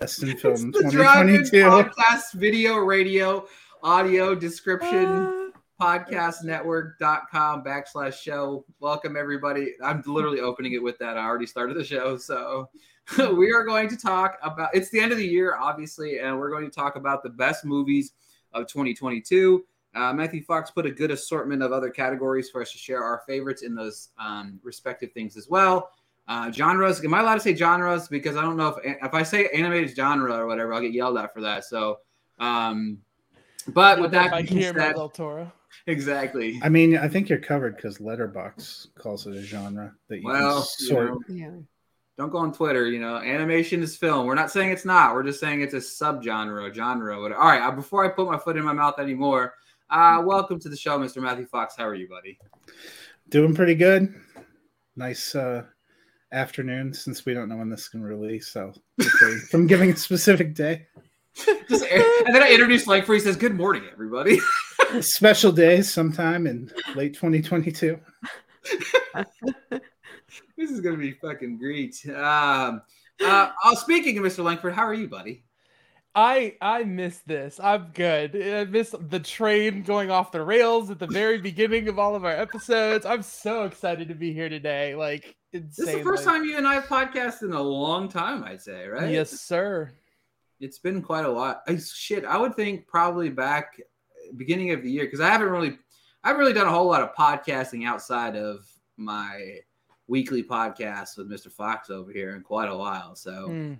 Best in film It's the Drive-In 2022. Podcast, video, radio, audio, description, Uh, podcastnetwork.com backslash show. Welcome, everybody. I'm literally opening it with that. I already started the show. So we are going to talk about it's the end of the year, obviously, and we're going to talk about the best movies of 2022. Uh, Matthew Fox put a good assortment of other categories for us to share our favorites in those um, respective things as well. Uh, genres. Am I allowed to say genres? Because I don't know if if I say animated genre or whatever, I'll get yelled at for that. So, um, but with that by being Guillermo said, del Toro. exactly. I mean, I think you're covered because Letterboxd calls it a genre that you Well, can you sort. know, Yeah. don't go on Twitter. You know, animation is film. We're not saying it's not. We're just saying it's a subgenre, genre. Whatever. All right. Uh, before I put my foot in my mouth anymore, uh, welcome to the show, Mr. Matthew Fox. How are you, buddy? Doing pretty good. Nice uh, afternoon since we don't know when this can release. So from giving a specific day. Just, and then I introduced like for he says, "Good morning, everybody." Special day sometime in late 2022. this is gonna be fucking great. Um, uh, oh, speaking of Mr. Lankford, how are you, buddy? I I miss this. I'm good. I miss the train going off the rails at the very beginning of all of our episodes. I'm so excited to be here today. Like This is the first time you and I have podcasted in a long time, I'd say, right? Yes, sir. it's been quite a lot. I, shit, I would think probably back beginning of the year because I haven't really, I haven't really done a whole lot of podcasting outside of my weekly podcast with Mr. Fox over here in quite a while. So Mm.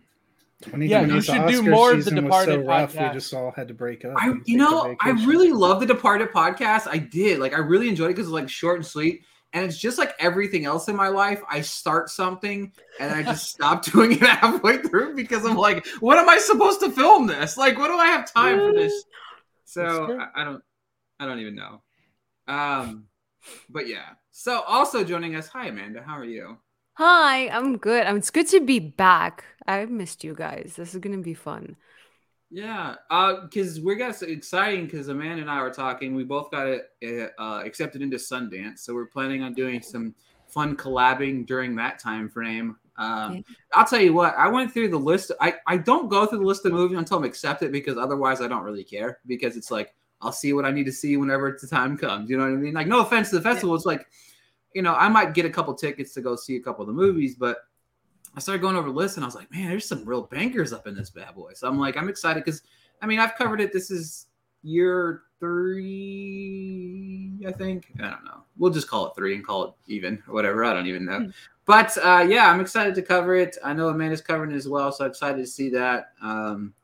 2020 Yeah, you should do more of the was so Departed rough. podcast. We just all had to break up. I, you know, I really love the Departed podcast. I did, like, I really enjoyed it because it's like short and sweet. And it's just like everything else in my life. I start something and I just stop doing it halfway through because I'm like, what am I supposed to film this? Like, what do I have time for this? So. I, I don't, I don't even know. Um, but yeah. So also joining us, hi Amanda, how are you? Hi, I'm good. Um, it's good to be back. I missed you guys. This is gonna be fun. Yeah, uh, because we got so exciting because Amanda and I were talking. We both got it uh, accepted into Sundance, so we're planning on doing some fun collabing during that time frame. Um. I'll tell you what, I went through the list. I, I don't go through the list of movies until I'm accepted because otherwise I don't really care because it's like I'll see what I need to see whenever the time comes. You know what I mean? Like no offense to the festival, it's like you know I might get a couple tickets to go see a couple of the movies, but I started going over the list and I was like, man, there's some real bankers up in this bad boy. So I'm like, I'm excited because I mean, I've covered it. This is year three, I think. I don't know. We'll just call it three and call it even or whatever. I don't even know. But uh, yeah, I'm excited to cover it. I know Amanda's covering it as well, so I'm excited to see that. Um,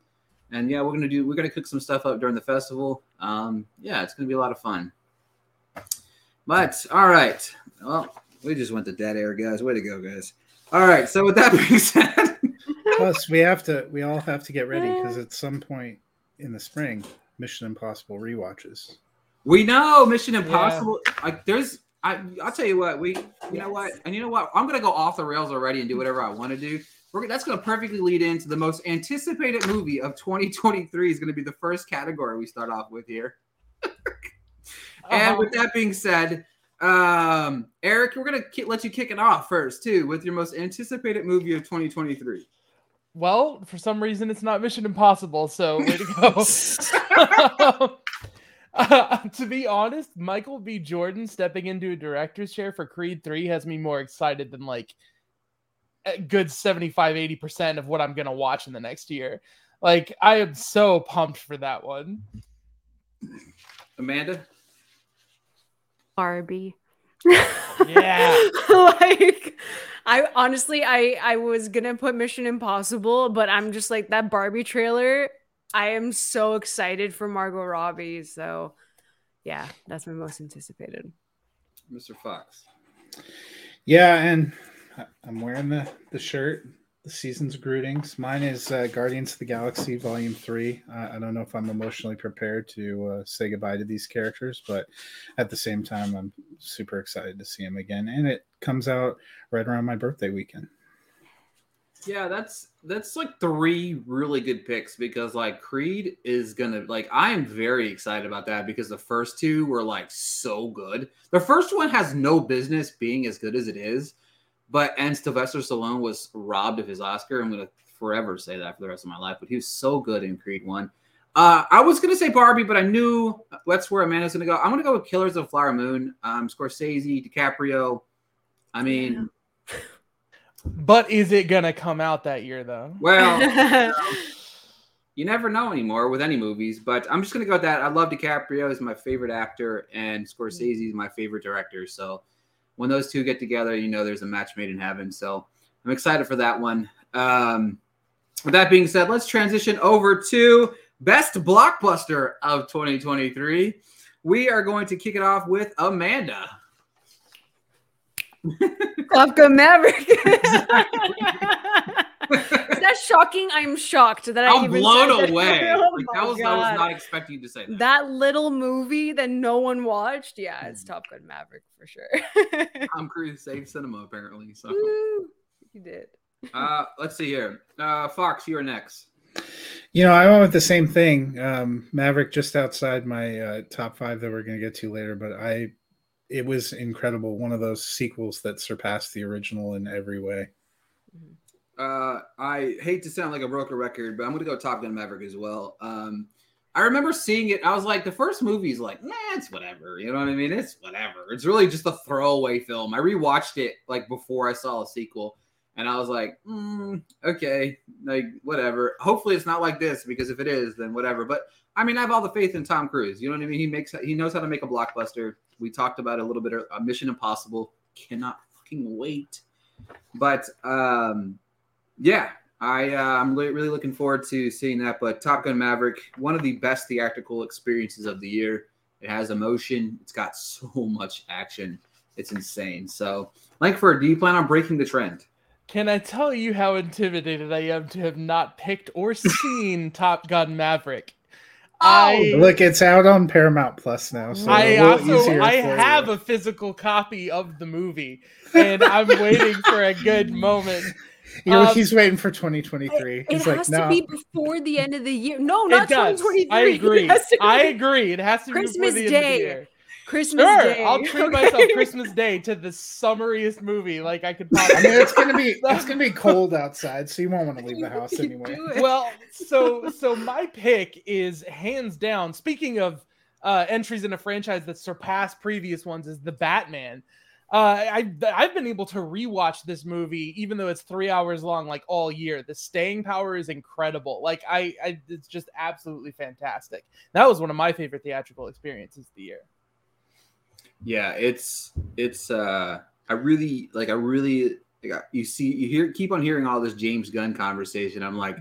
and yeah, we're gonna do. We're gonna cook some stuff up during the festival. Um, yeah, it's gonna be a lot of fun. But all right, well, we just went to dead air, guys. Way to go, guys. All right, so with that being said, Plus, we have to. We all have to get ready because at some point in the spring, Mission Impossible rewatches. we know Mission Impossible. Like, there's. I, I'll tell you what. We. You know what? And you know what? I'm gonna go off the rails already and do whatever I want to do. We're, that's going to perfectly lead into the most anticipated movie of 2023 is going to be the first category we start off with here. And Uh-huh. with that being said, um, Eric, we're gonna ki- let you kick it off first too with your most anticipated movie of 2023. Well, for some reason, it's not Mission Impossible, so way to go. Uh, to be honest, Michael B. Jordan stepping into a director's chair for Creed 3 has me more excited than like a good 75 80% of what I'm going to watch in the next year. Like, I am so pumped for that one. Amanda, Barbie. Yeah. like I honestly I I was gonna put Mission Impossible, but I'm just like that Barbie trailer. I am so excited for Margot Robbie. So yeah, that's my most anticipated. Mr. Fox. Yeah, and I- I'm wearing the the shirt. The season's greetings. Mine is uh, Guardians of the Galaxy Volume Three. Uh, I don't know if I'm emotionally prepared to uh, say goodbye to these characters, but at the same time, I'm super excited to see them again. And it comes out right around my birthday weekend. Yeah, that's that's like three really good picks because like Creed is gonna like I am very excited about that because the first two were like so good. The first one has no business being as good as it is, but and Sylvester Stallone was robbed of his Oscar. I'm gonna forever say that for the rest of my life, but he was so good in Creed One. Uh, I was gonna say Barbie, but I knew that's where Amanda's gonna go. I'm gonna go with Killers of the Flower Moon. Um, Scorsese, DiCaprio. I mean, But is it gonna come out that year though? well, you never know anymore with any movies. But I'm just gonna go with that. I love DiCaprio; he's my favorite actor, and Scorsese is my favorite director. So when those two get together, you know there's a match made in heaven. So I'm excited for that one. Um, with that being said, let's transition over to best blockbuster of 2023. We are going to kick it off with Amanda. Top Gun Maverick. Is that shocking? I'm shocked that I I'm even blown said that. away. Oh Like, that was, I was not expecting you to say that. that little movie that no one watched. Yeah, it's Mm. Top Gun Maverick for sure. Tom Cruise saved cinema apparently. So Woo, you did. uh, let's see here. Uh, Fox, you're next. You know, I went with the same thing. Um, Maverick just outside my uh, top five that we're going to get to later, but I, it was incredible. One of those sequels that surpassed the original in every way. Uh, I hate to sound like a broken record, but I'm gonna go Top Gun Maverick as well. Um, I remember seeing it. I was like, the first movie's like, nah, it's whatever. You know what I mean? It's whatever. It's really just a throwaway film. I rewatched it like before I saw a sequel, and I was like, mm, okay, like whatever. Hopefully, it's not like this because if it is, then whatever. But I mean, I have all the faith in Tom Cruise. You know what I mean? He makes he knows how to make a blockbuster. We talked about a little bit. Uh, Mission Impossible. Cannot fucking wait. But um, yeah, I uh, I'm really looking forward to seeing that. But Top Gun Maverick, one of the best theatrical experiences of the year. It has emotion. It's got so much action. It's insane. So, Lankford, do you plan on breaking the trend? Can I tell you how intimidated I am to have not picked or seen Top Gun Maverick? I Look, it's out on Paramount Plus now. So I a little also I have you. a physical copy of the movie, and I'm waiting for a good moment. You know, um, he's waiting for 2023. It He's has like, to no. be before the end of the year. No, not it 2023. I agree. It has to I agree. It has to be Christmas before the end of Day. the year. Christmas Sure, Day. I'll treat Okay. myself Christmas Day to the summariest movie like I could I mean, it's gonna be it's gonna be cold outside, so you won't want to leave the house anyway. well, so so my pick is hands down. Speaking of uh, entries in a franchise that surpassed previous ones, is the Batman. Uh, I I've been able to rewatch this movie even though it's three hours long, like all year. The staying power is incredible. Like I, I it's just absolutely fantastic. That was one of my favorite theatrical experiences of the year. Yeah, it's it's uh I really like I really like, you see you hear keep on hearing all this James Gunn conversation. I'm like,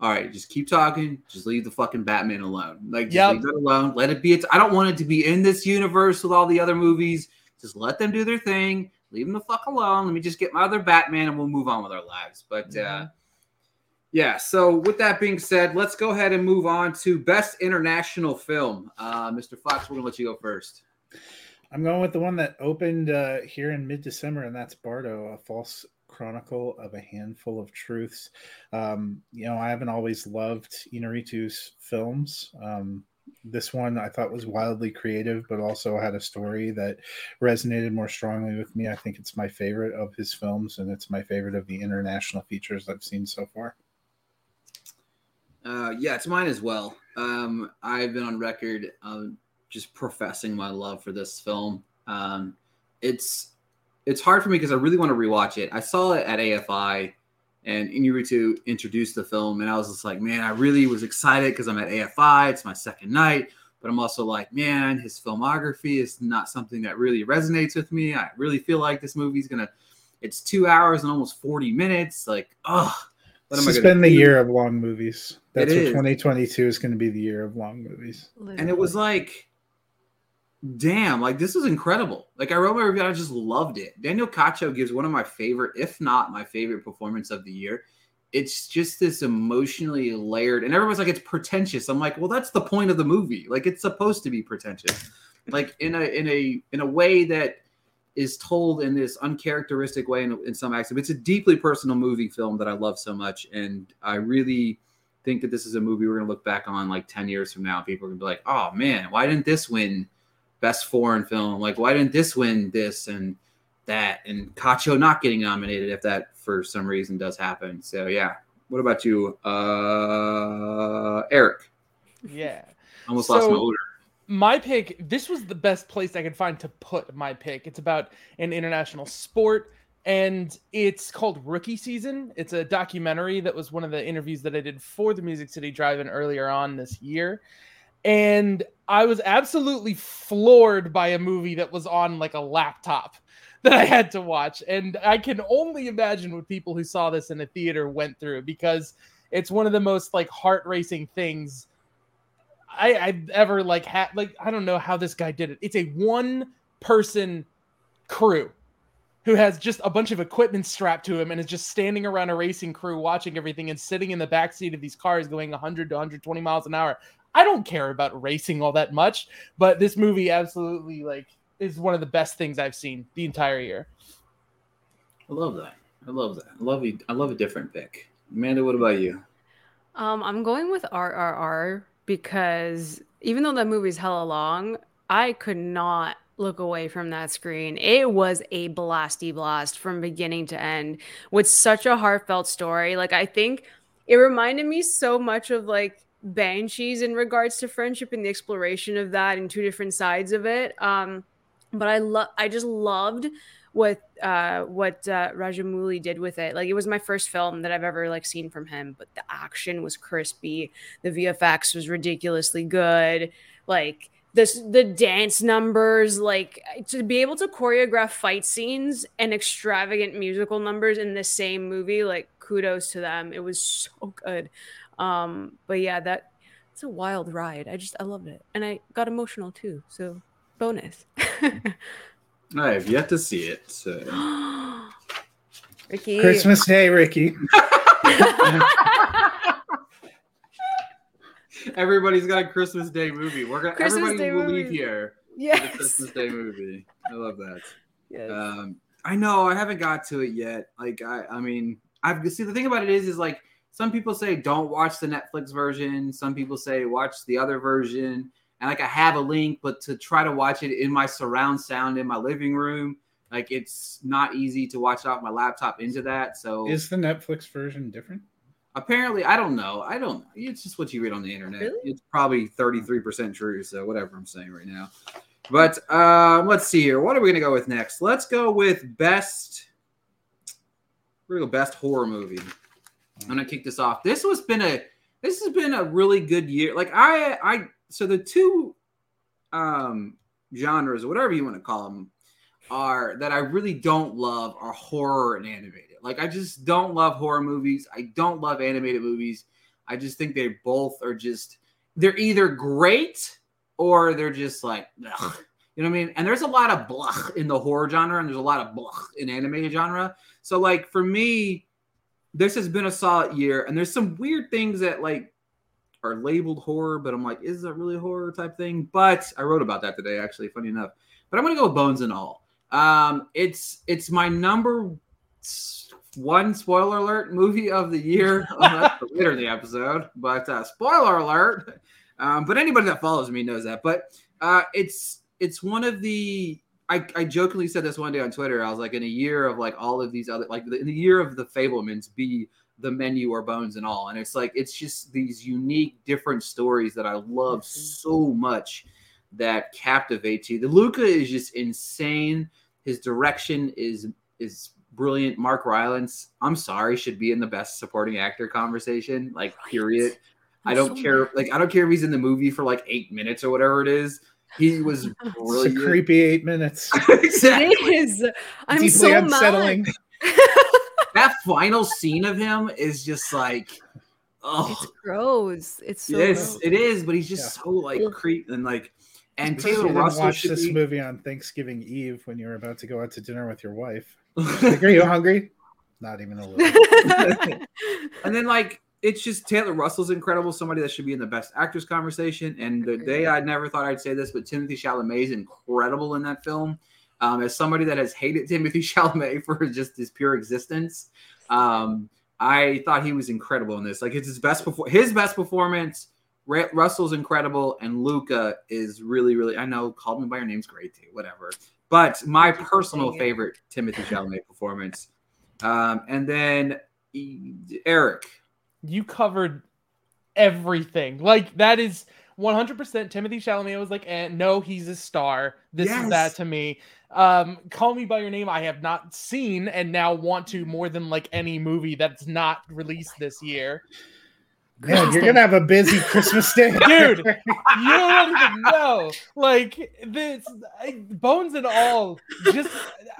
all right, just keep talking, just leave the fucking Batman alone. Like just Yep. leave it alone. Let it be it's I don't want it to be in this universe with all the other movies. Just let them do their thing. Leave them the fuck alone. Let me just get my other Batman and we'll move on with our lives. But uh Mhm. yeah, so with that being said, let's go ahead and move on to best international film. Uh Mr. Fox, we're gonna let you go first. I'm going with the one that opened uh, here in mid-December, and that's Bardo, a false chronicle of a handful of truths. Um, you know, I haven't always loved Inarritu's films. Um, this one I thought was wildly creative, but also had a story that resonated more strongly with me. I think it's my favorite of his films, and it's my favorite of the international features I've seen so far. Uh, yeah, it's mine as well. Um, I've been on record um, just professing my love for this film. Um, it's it's hard for me because I really want to rewatch it. I saw it at AFI, and Inarritu introduced the film, and I was just like, man, I really was excited because I'm at AFI. It's my second night, but I'm also like, man, his filmography is not something that really resonates with me. I really feel like this movie's gonna. It's two hours and almost forty minutes. Like, oh, what am I This has gonna been the do? year of long movies. That's It what is. 2022 is going to be the year of long movies. and it was like damn like this is incredible. Like i wrote my review i just loved it. Daniel cacho gives one of my favorite if not my favorite performance of the year. It's just this emotionally layered and everyone's like it's pretentious. I'm like well that's the point of the movie. Like it's supposed to be pretentious. Like in a in a in a way that is told in this uncharacteristic way in, in some aspects it's a deeply personal movie film that i love so much and i really think that this is a movie we're going to look back on like 10 years from now. People are going to be like, oh man, why didn't this win best foreign film? Like, why didn't this win this and that? And Cacho not getting nominated if that for some reason does happen. So, yeah, What about you, uh, Eric? Yeah. Almost lost my order. my pick this was the best place i could find to put my pick it's about an international sport and it's called rookie season it's a documentary that was one of the interviews that i did for the music city drive-in earlier on this year and i was absolutely floored by a movie that was on like a laptop that i had to watch and i can only imagine what people who saw this in a theater went through because it's one of the most like heart racing things I, I've ever like had like I don't know how this guy did it. It's a one person crew who has just a bunch of equipment strapped to him and is just standing around a racing crew watching everything and sitting in the back seat of these cars going 100 to 120 miles an hour. I don't care about racing all that much, but this movie absolutely like is one of the best things I've seen the entire year. I love that. I love that. I love you. I love a different pick. Amanda, what about you? Um, I'm going with RRR because even though that movie's hella long, I could not look away from that screen. It was a blasty blast from beginning to end with such a heartfelt story. Like I think it reminded me so much of like Banshees in regards to friendship and the exploration of that and two different sides of it. Um, but I love I just loved what uh what uh Rajamouli did with it. Like it was my first film that I've ever like seen from him, but the action was crispy, the VFX was ridiculously good. Like this the dance numbers, like to be able to choreograph fight scenes and extravagant musical numbers in the same movie, like kudos to them. It was so good. Um but yeah, that it's a wild ride. I just I loved it. And I got emotional too. So bonus. I have yet to see it. So. Ricky. Christmas Day, Ricky. Everybody's got a Christmas Day movie. We're gonna Christmas everybody Day will leave here with a Yes. Christmas Day movie. I love that. yes. Um, I know I haven't got to it yet. Like I, I mean, I've see the thing about it is, is like some people say don't watch the Netflix version. Some people say watch the other version. And like I have a link, but to try to watch it in my surround sound in my living room, like it's not easy to watch off my laptop into that. So Is the Netflix version different? apparently, I don't know. I don't. It's just what you read on the internet. Really? It's probably thirty three percent true. So whatever I'm saying right now. But um, let's see here. What are we gonna go with next? Let's go with best. We're gonna go best horror movie. I'm gonna kick this off. This has been a this has been a really good year. Like I I so the two um genres or whatever you want to call them are that I really don't love are horror and animated. Like I just don't love horror movies. I don't love animated movies. I just think they both are just they're either great or they're just like ugh. you know what I mean? And there's a lot of blah in the horror genre and there's a lot of blah in animated genre. So like for me, this has been a solid year and there's some weird things that like are labeled horror, but I'm like, is that really a horror type thing? But I wrote about that today, actually, funny enough. But I'm gonna go with Bones and All. Um, it's it's my number one spoiler alert movie of the year. Later in the episode, but uh, spoiler alert. Um, but anybody that follows me knows that. But uh, it's it's one of the I, I jokingly said this one day on Twitter. I was like, in a year of like all of these other like in the year of the Fabelmans, be the menu or bones and all. And it's like it's just these unique different stories that i love so much that captivate you. The luca is just insane. His direction is is brilliant. Mark rylance i'm sorry should be in the best supporting actor conversation. Like period. I I'm don't so care mad. like i don't care if he's in the movie for like eight minutes or whatever it is he was It's a creepy eight minutes. exactly It is. I'm Deeply so unsettling. mad. that final scene of him is just like oh It's gross. It's so yes, gross. it is, but he's just Yeah. so like Ugh. creep and like and Because you Taylor didn't Russell watch should this be. movie on Thanksgiving Eve when you were about to go out to dinner with your wife. Like, are you hungry? Not even a little. and then like it's just Taylor Russell's incredible, somebody that should be in the best actors conversation. And the day I never thought I'd say this, but Timothée Chalamet is incredible in that film. Um, as somebody that has hated Timothée Chalamet for just his pure existence, um, I thought he was incredible in this. Like it's his best before his best performance. Ra- Russell's incredible, and Luca is really, really. I know, called me by your name's great too. Whatever, but my Thank you for personal favorite Timothée Chalamet performance. Um, and then Eric, you covered everything. Like that is 100% Timothée Chalamet was like, eh, no, he's a star. This Yes. is that to me. Um, Call Me by Your Name, I have not seen and now want to more than like any movie that's not released this year. Man, you're gonna have a busy Christmas day, Dude, You don't even know. Like this, Bones and all. Just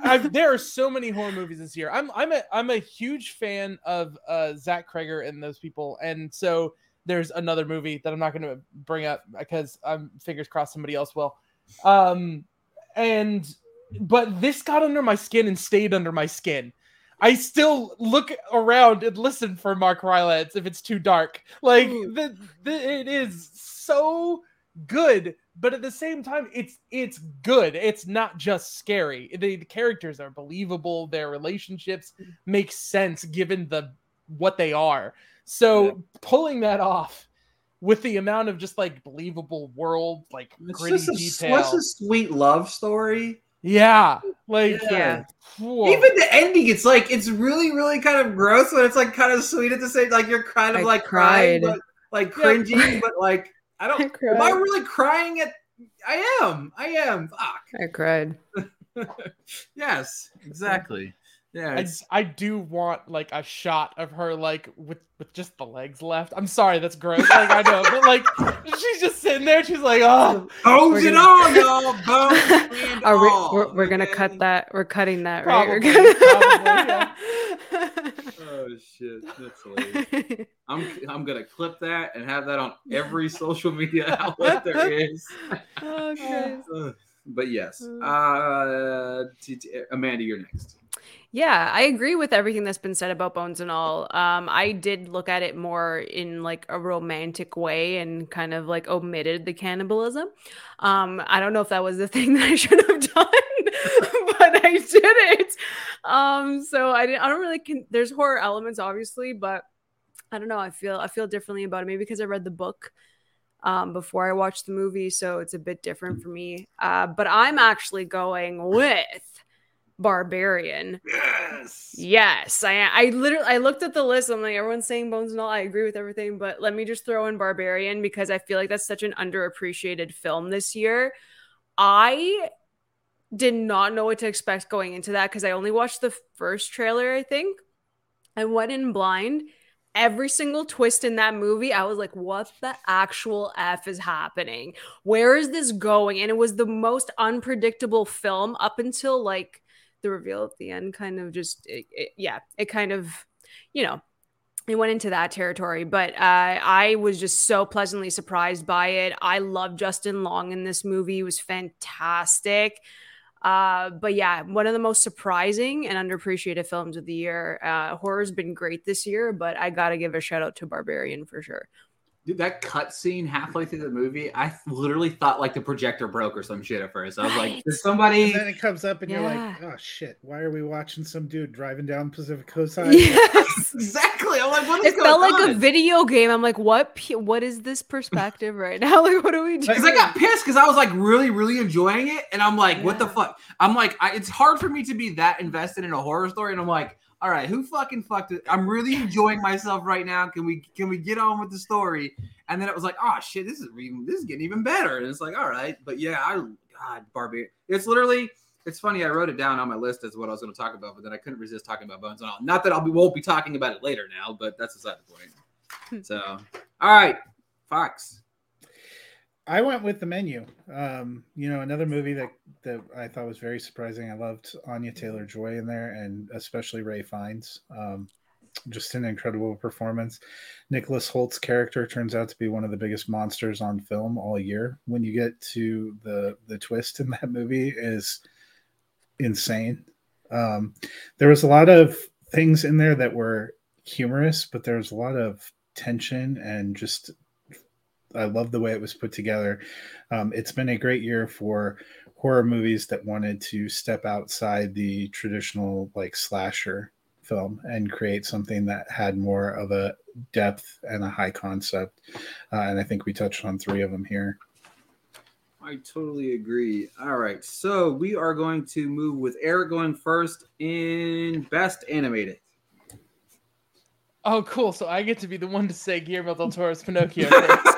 I've, there are so many horror movies this year. I'm I'm a I'm a huge fan of uh, Zach Cregger and those people, and so there's another movie that I'm not to bring up because I'm fingers crossed somebody else will. Um, and but this got under my skin and stayed under my skin. I still look around and listen for Mark Rylance if it's too dark. Like hmm. the, the, it is so good, but at the same time, it's it's good. It's not just scary. The, the characters are believable. Their relationships hmm. make sense given the what they are. So Yeah. pulling that off with the amount of just like believable world, like It's gritty just a, detail. such a sweet love story. Yeah, like Yeah. whoa. Even the ending, it's like it's really, really kind of gross, but it's like kind of sweet at the same. Like you're kind of I like crying, but like Yeah. but like I don't. I Am I really crying at? I am. I am. Fuck. I cried. Yes. Exactly. Yeah. I, It's, I do want like a shot of her like with with just the legs left. I'm sorry, that's gross. Like I know, but like she's just sitting there. She's like, oh, bones we're gonna- all, y'all. Bones Are we? all. We're, we're gonna cut that. We're cutting that, right? We're Probably, gonna- Oh shit, that's hilarious. I'm I'm gonna clip that and have that on every social media outlet there is. oh, but yes, Mm. uh, t- t- Amanda, you're next. Yeah, I agree with everything that's been said about Bones and all. Um, I did look at it more in like a romantic way and kind of like omitted the cannibalism. Um, I don't know if that was the thing that I should have done, but I did it. Um, so I didn't. I don't really. Con- there's horror elements, obviously, but I don't know. I feel I feel differently about it. Maybe because I read the book um, before I watched the movie, so it's a bit different for me. Uh, but I'm actually going with Barbarian. Yes. Yes, I I literally I looked at the list. I'm like everyone's saying Bones and all. I agree with everything, but let me just throw in Barbarian because I feel like that's such an underappreciated film this year. I did not know what to expect going into that because I only watched the first trailer. I think I went in blind. Every single twist in that movie, I was like, what the actual F is happening? Where is this going? And it was the most unpredictable film up until like the reveal at the end kind of just it, it- yeah it kind of you know it went into that territory. But uh, i was just so pleasantly surprised by it. I love justin long in this movie. Was fantastic. Uh, but yeah one of the most surprising and underappreciated films of the year. Uh, horror's been great this year but i gotta give a shout out to barbarian for sure Dude, that cut scene halfway through the movie, I literally thought like the projector broke or some shit at first. I was like, Right. did somebody? And then it comes up, and you're like, "Oh shit! Why are we watching some dude driving down Pacific Coast Highway?" yes Exactly. I'm like, what is it going felt like on? a video game i'm like what what is this perspective right now like what are we doing Because I got pissed because I was like really, really enjoying it, and I'm like, what the fuck? I'm like, I, it's hard for me to be that invested in a horror story, and I'm like, all right, who fucking fucked it? I'm really enjoying myself right now. Can we can we get on with the story? And then it was like, oh shit, this is even this is getting even better. And it's like, all right, but yeah, I God, Barbie, it's literally. It's funny. I wrote it down on my list as what I was going to talk about, but then I couldn't resist talking about Bones and all. Not that I'll be won't be talking about it later now, but that's aside the point. So, all right, Fox. I went with the menu. Um, you know, another movie that that I thought was very surprising. I loved Anya Taylor Joy in there, and especially Ralph Fiennes. Um, just an incredible performance. Nicholas Hoult's character turns out to be one of the biggest monsters on film all year. When you get to the the twist in that movie is insane. Um, there was a lot of things in there that were humorous, but there was a lot of tension and just I love the way it was put together. Um, it's been a great year for horror movies that wanted to step outside the traditional like slasher film and create something that had more of a depth and a high concept. Uh, and I think we touched on three of them here. I totally agree. All right, so we are going to move with Eric going first in best animated. Oh, cool. So I get to be the one to say Guillermo del Toro's Pinocchio.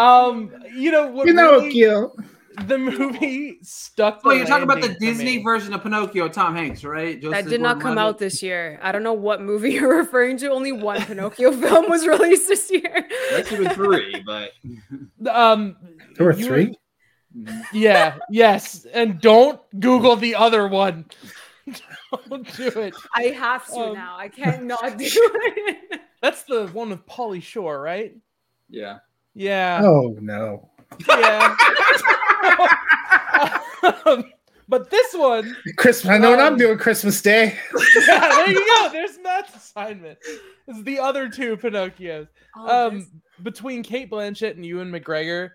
um, you know what? Pinocchio. Really, the movie stuck. Oh, you're talking about the Disney me. version of Pinocchio, Tom Hanks, right? That Joseph did not come Gordon-Levitt? out this year. I don't know what movie you're referring to. Only one Pinocchio film was released this year. That's even three, but Um, There were you three. Yeah. Yes. And don't Google the other one. don't do it. I have to Um, now. I can't not do it. That's the one with Pauly Shore, right? yeah. Yeah. Oh no. Yeah. Um, but this one, Christmas. I know what I'm Um, doing Christmas Day. yeah, there you go. There's Matt's assignment. It's the other two Pinocchios. Oh, Um, between Cate Blanchett and Ewan McGregor,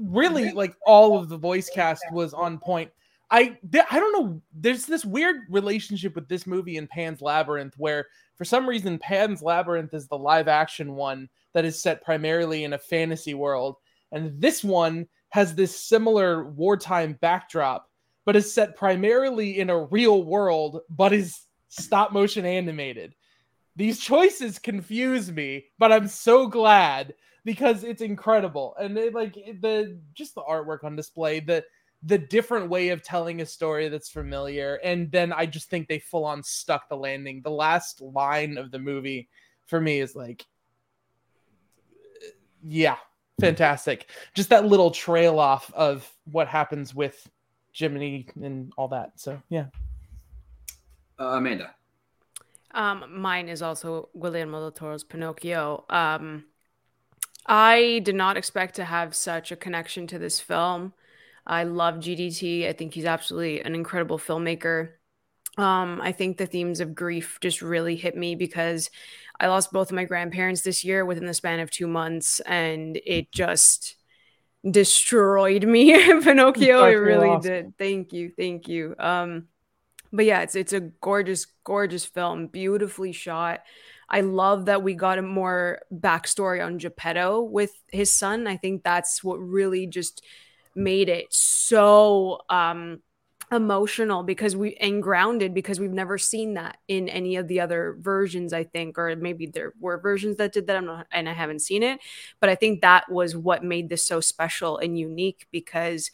really, like all of the voice cast was on point. I th- I don't know. There's this weird relationship with this movie and Pan's Labyrinth, where for some reason Pan's Labyrinth is the live action one that is set primarily in a fantasy world, and this one has this similar wartime backdrop, but is set primarily in a real world, but is stop motion animated. These choices confuse me, but I'm so glad because it's incredible and like the just the artwork on display, the the different way of telling a story that's familiar, and then I just think they full on stuck the landing. The last line of the movie for me is like, yeah, fantastic. Just that little trail off of what happens with Jiminy and all that. So yeah. Uh, Amanda. Um, mine is also Guillermo del Toro's Pinocchio. Um, I did not expect to have such a connection to this film. I love GDT. I think he's absolutely an incredible filmmaker. Um, I think the themes of grief just really hit me because I lost both of my grandparents this year within the span of two months, and it just destroyed me. Pinocchio, it really did. Thank you, thank you. Um, but yeah, it's it's a gorgeous, gorgeous film, beautifully shot. I love that we got a more backstory on Geppetto with his son. I think that's what really just made it so um emotional because we and grounded because we've never seen that in any of the other versions i think or maybe there were versions that did that i'm not and i haven't seen it but i think that was what made this so special and unique because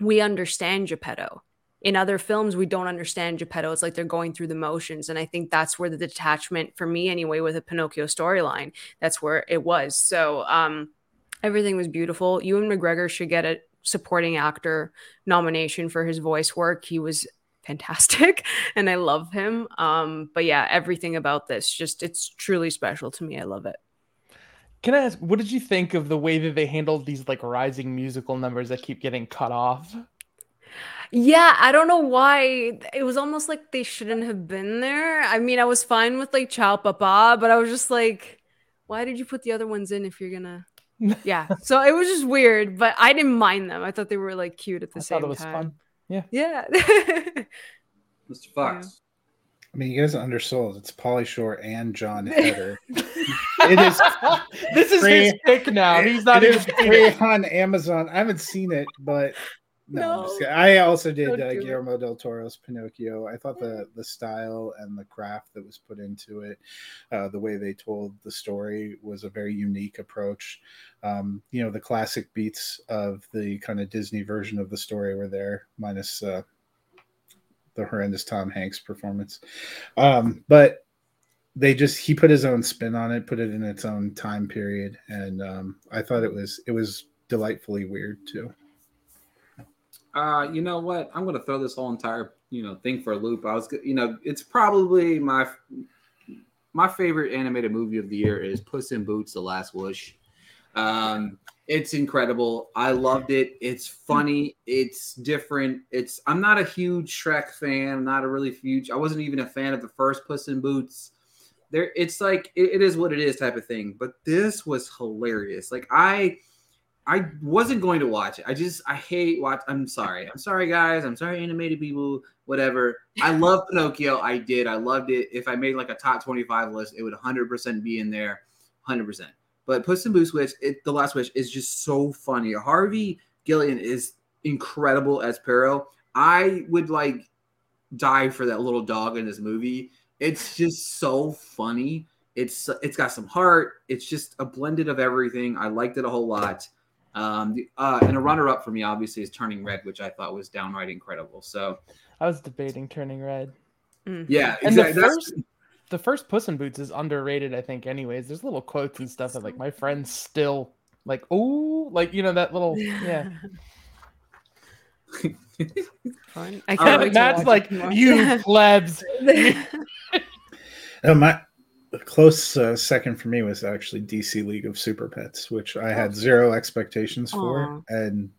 we understand geppetto. In other films we don't understand geppetto. It's like they're going through the motions and i think that's where the detachment for me anyway with a pinocchio storyline that's where it was. So um everything was beautiful. Ewan mcgregor should get a supporting actor nomination for his voice work he was fantastic and i love him um but yeah everything about this just it's truly special to me i love it Can I ask, what did you think of the way that they handled these like rising musical numbers that keep getting cut off? Yeah, I don't know why. It was almost like they shouldn't have been there. I mean, I was fine with like Ciao Papa, but I was just like, why did you put the other ones in if you're gonna? Yeah. So it was just weird, but I didn't mind them. I thought they were like cute at the I same thought it was time. fun. Yeah. Yeah. Mr. Fox. I mean, you guys are undersold. It's Pauly Shore and Jon Heder. it is. this is his free- pick now. He's not it even is free. free on Amazon. I haven't seen it, but no. No. I also did uh. Guillermo del Toro's Pinocchio. I thought the the style and the craft that was put into it, uh, the way they told the story, was a very unique approach. Um, you know, the classic beats of the kind of Disney version of the story were there, minus uh, the horrendous Tom Hanks performance. Um, but they just he put his own spin on it, put it in its own time period, and um, I thought it was it was delightfully weird too. Uh, you know what? I'm gonna throw this whole entire you know thing for a loop. I was, you know, it's probably my my favorite animated movie of the year is Puss in Boots: The Last Wish. Um, it's incredible. I loved it. It's funny. It's different. It's. I'm not a huge Shrek fan. I'm not a really huge. I wasn't even a fan of the first Puss in Boots. There, it's like it- it is what it is type of thing. But this was hilarious. Like I. I wasn't going to watch it. I just I hate watch. I'm sorry. I'm sorry, guys. I'm sorry, animated people. Whatever. I love Pinocchio. I did. I loved it. If I made like a top 25 list, it would 100% be in there. 100%. But Puss in Boots Wish, it, the Last Wish, is just so funny. Harvey Guillén is incredible as Perro. I would like die for that little dog in this movie. It's just so funny. It's it's got some heart. It's just a blended of everything. I liked it a whole lot. Um, the, uh, and a runner up for me, obviously, is Turning Red, which I thought was downright incredible. So I was debating Turning Red. yeah, And the first, the first Puss in Boots is underrated, I think. Anyways, there's little quotes and stuff that like my friends still like. Oh, like you know that little yeah. Fun. I can't right. Matt's like you plebs. Uh, my a close uh, second for me was actually DC League of Super Pets, which I had zero expectations for, Aw. and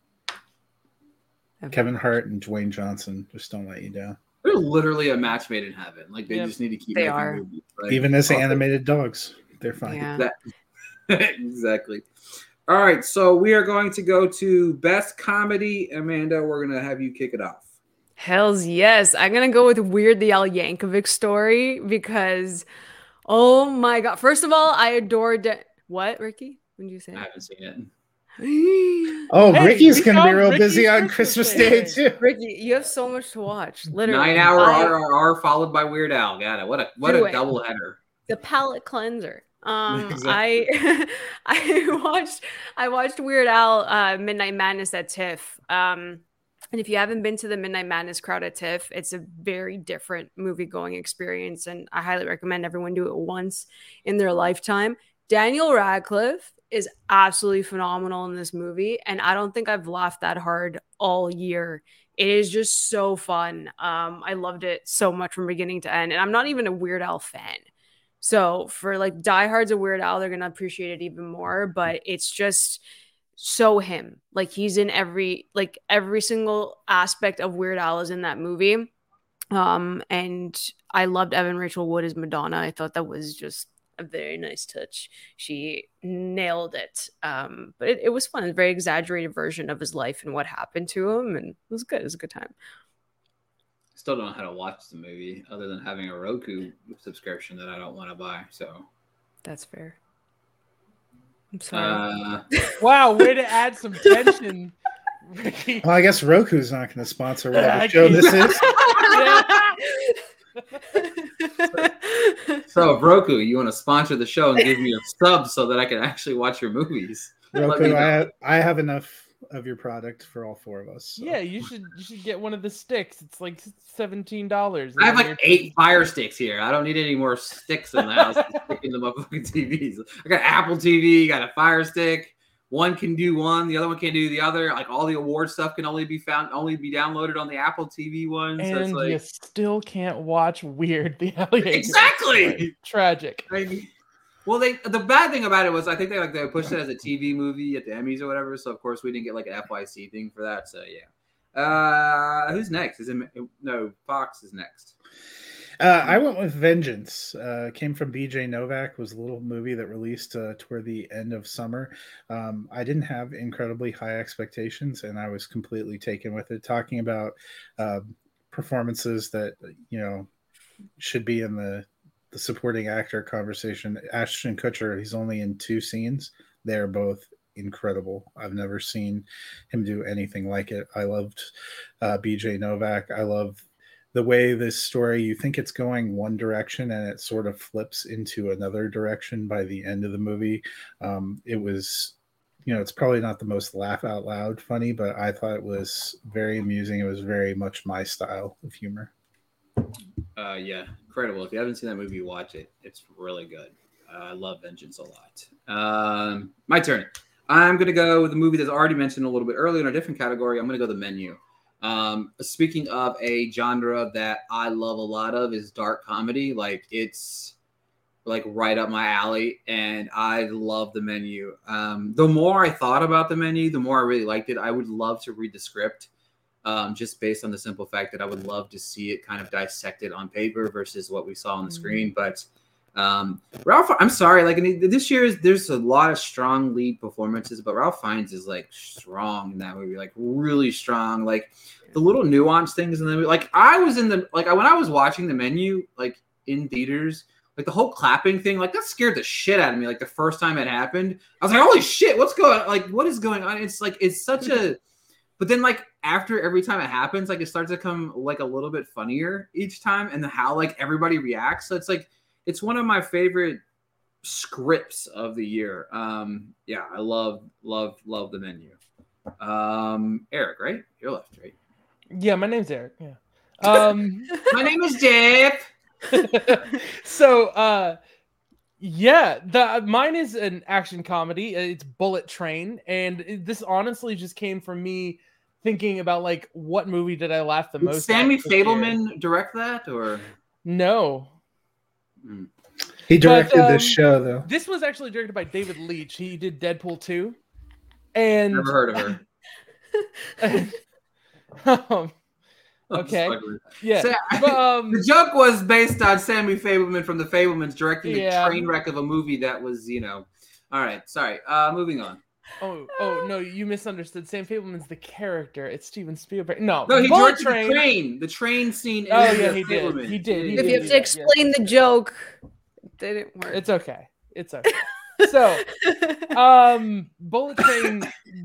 Kevin Hart and Dwayne Johnson just don't let you down. They're literally a match made in heaven. Like they Yep. just need to keep They making are. movies. Like, Even as oh, animated dogs, they're fine. Yeah. exactly. All right, so we are going to go to best comedy. Amanda, we're gonna have you kick it off. Hells yes. I'm gonna go with Weird the Al Yankovic story because oh my god. First of all, I adore Da- what, Ricky? What did you say? I haven't seen it. Oh, Hey, Ricky's gonna be real Ricky's busy on Christmas Christmas Day Day. too. Ricky, you have so much to watch. Literally. Nine hour I- RRR followed by Weird Al. Got it. What a what Do a it. double header. the palate cleanser. Um, Exactly. I I watched I watched Weird Al uh, Midnight Madness at TIFF. Um, and if you haven't been to the Midnight Madness crowd at TIFF, it's a very different movie going experience, and I highly recommend everyone do it once in their lifetime. Daniel Radcliffe is absolutely phenomenal in this movie, and I don't think I've laughed that hard all year. It is just so fun. Um, I loved it so much from beginning to end, and I'm not even a Weird Al fan. So for like diehards of Weird Al, they're gonna appreciate it even more. But it's just so him. Like he's in every like every single aspect of Weird Al is in that movie. Um, and I loved Evan Rachel Wood as Madonna. I thought that was just a very nice touch. She nailed it. Um, but it, it was fun. A very exaggerated version of his life and what happened to him, and it was good. It was a good time. Still don't know how to watch the movie other than having a Roku subscription that I don't want to buy. So That's fair. I'm sorry. uh, Wow, way to add some tension, Ricky. Well, I guess Roku's not going to sponsor whatever I show this is. so if Roku, you want to sponsor the show and give me a sub so that I can actually watch your movies? Roku. I have, I have enough of your product for all four of us. so. Yeah, you should you should get one of the sticks. It's like seventeen dollars. I have like eight Fire Sticks here. I don't need any more sticks in the house sticking them up fucking TVs. I got Apple TV, got a Fire Stick. One can do one, the other one can't do the other. Like all the award stuff can only be found, only be downloaded on the Apple TV one. So it's and like you still can't watch Weird the Alligator. exactly. Tragic. I mean, well, they the bad thing about it was I think they like they pushed it as a TV movie at the Emmys or whatever. So of course we didn't get like an FYC thing for that. So yeah. Uh, who's next? Is it no Fox is next? Uh, I went with Vengeance. Uh, came from BJ Novak. Was a little movie that released uh, toward the end of summer. Um, I didn't have incredibly high expectations, and I was completely taken with it. Talking about uh, performances that you know should be in the the supporting actor conversation. Ashton Kutcher. He's only in two scenes. They're both incredible. I've never seen him do anything like it. I loved uh, BJ Novak. I love the way this story you think it's going one direction and it sort of flips into another direction by the end of the movie um, it was you know it's probably not the most laugh out loud funny but i thought it was very amusing it was very much my style of humor Uh, yeah, incredible. If you haven't seen that movie, watch it. It's really good. Uh, I love Vengeance a lot. Um, my turn. I'm gonna go with a movie that's already mentioned a little bit earlier in a different category. I'm gonna go the menu. Um, speaking of a genre that I love a lot of is dark comedy. Like it's like right up my alley, and I love the menu. Um, the more I thought about the menu, the more I really liked it. I would love to read the script um, just based on the simple fact that I would love to see it kind of dissected on paper versus what we saw on the screen. But um, Ralph, I'm sorry, like this year is there's a lot of strong lead performances, but Ralph Fiennes is like strong in that movie, like really strong. Like the little nuance things in the movie. Like I was in the like when I was watching the menu, like in theaters. Like the whole clapping thing, like that scared the shit out of me. Like the first time it happened, I was like, "Holy shit, what's going? Like, what is going on?" It's like it's such a but then like after every time it happens, like it starts to come like a little bit funnier each time, and the how like everybody reacts. So it's like it's one of my favorite scripts of the year. Um, yeah, I love love love the menu. Um, Eric, right? You're left, right? Yeah, my name's Eric. Yeah. Um, my name is Jeff. so, uh, yeah, the mine is an action comedy. It's Bullet Train, and it, this honestly just came from me thinking about like what movie did I laugh the Did most? Sammy at this year? Fabelman direct that, or No, Hmm. He directed um, this show though. this was actually directed by David Leitch. He did Deadpool two, and never heard of her? um, Okay. yeah, So, but, um, the joke was based on Sammy Fabelman from the Fabelmans directing Yeah. a train wreck of a movie that was, you know. All right, sorry. Uh, moving on. Oh, oh no, you misunderstood. Sam Fabelman's the character. It's Steven Spielberg. No, No, he Bullet directed the train, the train scene. in Oh, the yeah, he did. He did. He if did. you have to that, explain the joke, it didn't work. It's okay. It's okay. so, um, Bullet Train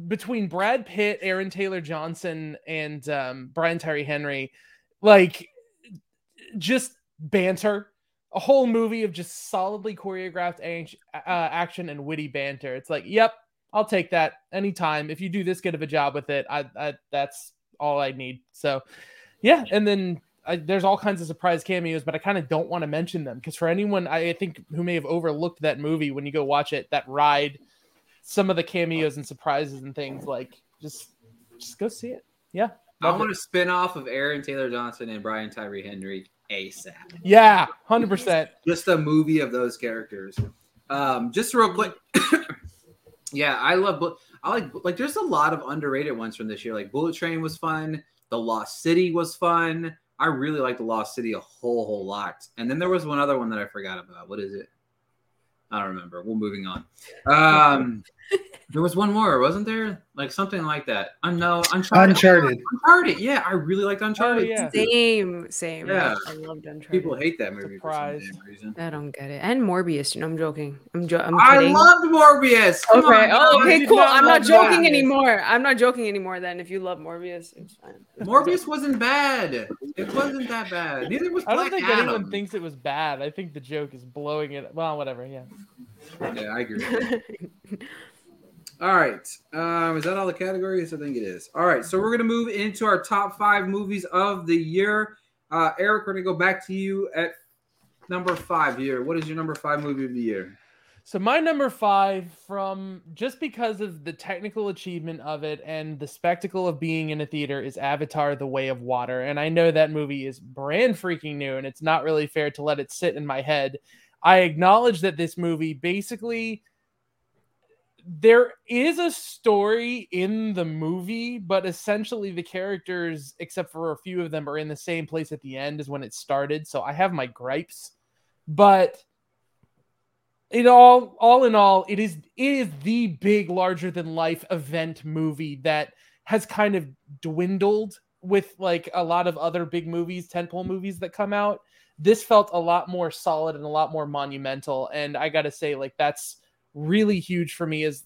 between Brad Pitt, Aaron Taylor Johnson, and um, Brian Tyree Henry, like just banter. A whole movie of just solidly choreographed ang- uh, action and witty banter. It's like, yep, I'll take that anytime. If you do this good of a job with it, I, I that's all I need. So, yeah, and then I, there's all kinds of surprise cameos, but I kind of don't want to mention them because for anyone I think who may have overlooked that movie when you go watch it, that ride, some of the cameos and surprises and things like just just go see it. Yeah, I want it. a spin off of Aaron Taylor Johnson and Brian Tyree Henry ASAP. yeah, hundred percent. Just a movie of those characters. Um, just real quick. Yeah, I love. I like like. There's a lot of underrated ones from this year. Like Bullet Train was fun. The Lost City was fun. I really like the Lost City a whole whole lot. And then there was one other one that I forgot about. What is it? I don't remember. We're moving on. Um, there was one more, wasn't there? Like something like that. I know Uncharted. Oh, Uncharted. Uncharted. Yeah, I really liked oh, Uncharted. Oh, yeah. Same, same. Yeah. I loved Uncharted. People hate that movie Surprise. for some damn reason. I don't get it. And Morbius. No, I'm joking. I'm, jo- I'm I loved Morbius. Come okay. on, oh, okay. Cool. not I'm not joking Morbius. anymore. I'm not joking anymore. Then, if you love Morbius, it's fine. Morbius wasn't bad. It wasn't that bad. Neither was I don't think Adam. anyone thinks it was bad. I think the joke is blowing it. Well, whatever. Yeah. Yeah, I agree. All right. Um, is that all the categories? I think it is. All right. So we're gonna move into our top five movies of the year. Uh, Eric, we're gonna go back to you at number five here. What is your number five movie of the year? So my number five, from just because of the technical achievement of it and the spectacle of being in a theater, is Avatar: The Way of Water. And I know that movie is brand freaking new, and it's not really fair to let it sit in my head. I acknowledge that this movie basically there is a story in the movie, but essentially the characters, except for a few of them, are in the same place at the end as when it started. So I have my gripes, but it all all in all it is it is the big larger than life event movie that has kind of dwindled with like a lot of other big movies tentpole movies that come out. This felt a lot more solid and a lot more monumental. And i gotta say like that's really huge for me as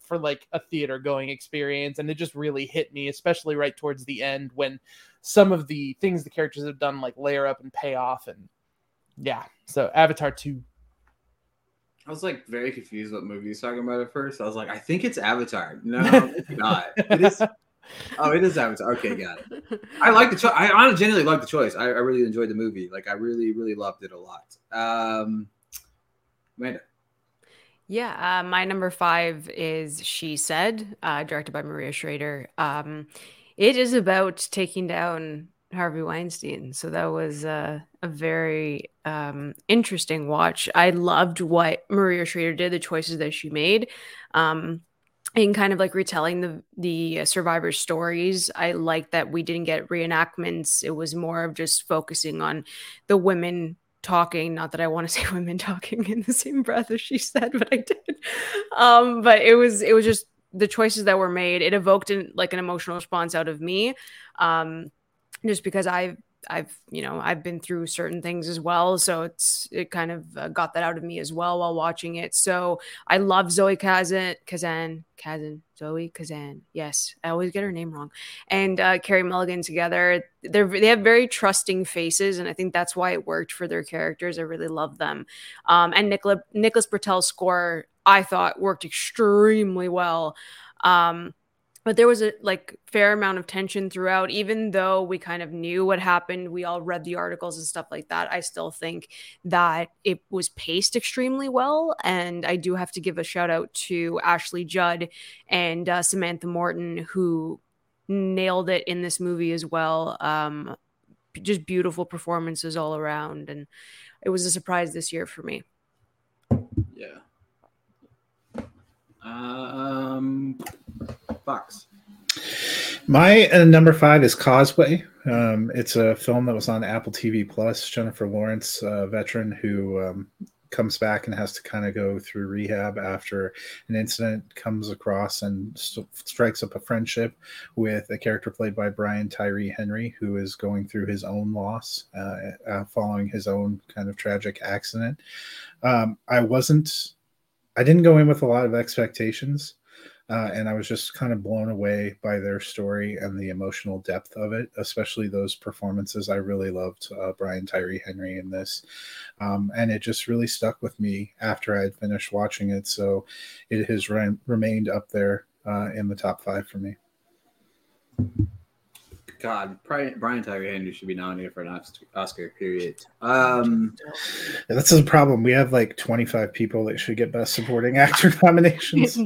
for like a theater going experience and it just really hit me especially right towards the end when some of the things the characters have done like layer up and pay off and yeah so avatar 2 I was like very confused what movie he's talking about at first. I was like, I think it's Avatar. No, it's not. It is. Oh, it is Avatar. Okay, got it. I like the choice. I honestly genuinely like the choice. I, I really enjoyed the movie. Like I really, really loved it a lot. Um, Amanda. Yeah, uh, my number five is She Said, uh, directed by Maria Schrader. Um, it is about taking down Harvey Weinstein. So that was uh, a very um, interesting watch. I loved what Maria Schrader did, the choices that she made. Um, and kind of like retelling the the survivors' stories. I like that we didn't get reenactments. It was more of just focusing on the women talking not that i want to say women talking in the same breath as she said but i did. Um but it was it was just the choices that were made. It evoked an, like an emotional response out of me um just because i I've you know I've been through certain things as well, so it's it kind of uh, got that out of me as well while watching it. So I love Zoe Kazan, Kazan, Kazan, Zoe Kazan. Yes, I always get her name wrong. And uh, Carey Mulligan together, they're they have very trusting faces, and I think that's why it worked for their characters. I really love them. Um, and Nicola, Nicholas Britell's score, I thought worked extremely well. Um, but there was a like fair amount of tension throughout even though we kind of knew what happened we all read the articles and stuff like that i still think that it was paced extremely well and i do have to give a shout out to ashley judd and uh, samantha morton who nailed it in this movie as well. Um, just beautiful performances all around and it was a surprise this year for me yeah um, Fox. My uh, number five is Causeway. Um, it's a film that was on Apple TV Plus. Jennifer Lawrence, a veteran who um, comes back and has to kind of go through rehab after an incident comes across and st- strikes up a friendship with a character played by Brian Tyree Henry, who is going through his own loss uh, uh, following his own kind of tragic accident. Um, I wasn't I didn't go in with a lot of expectations. Uh, and I was just kind of blown away by their story and the emotional depth of it, especially those performances. I really loved uh, Brian Tyree Henry in this, um, and it just really stuck with me after I had finished watching it. So it has re- remained up there uh, in the top five for me. God, Brian, Brian Tyree Henry should be nominated for an Oscar. Period. Um, yeah, that's a problem. We have like 25 people that should get Best Supporting Actor nominations.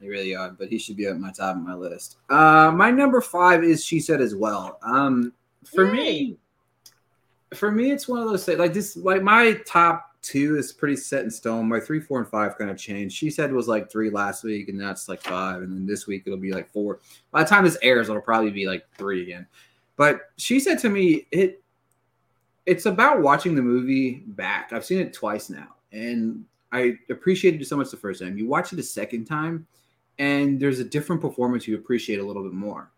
they really are, but he should be at my top of my list. Uh, my number five is She Said as well. Um, for Yay. me, for me, it's one of those things. Like this, like my top two is pretty set in stone. My three, four, and five kind of changed. She said it was like three last week, and that's like five, and then this week it'll be like four. By the time this airs, it'll probably be like three again. But she said to me, it it's about watching the movie back. I've seen it twice now, and I appreciated it so much the first time. You watch it a second time, and there's a different performance you appreciate a little bit more.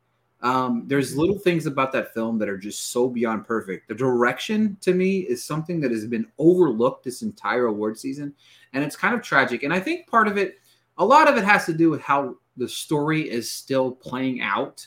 Um, there's little things about that film that are just so beyond perfect. The direction to me is something that has been overlooked this entire award season, and it's kind of tragic. And I think part of it, a lot of it has to do with how the story is still playing out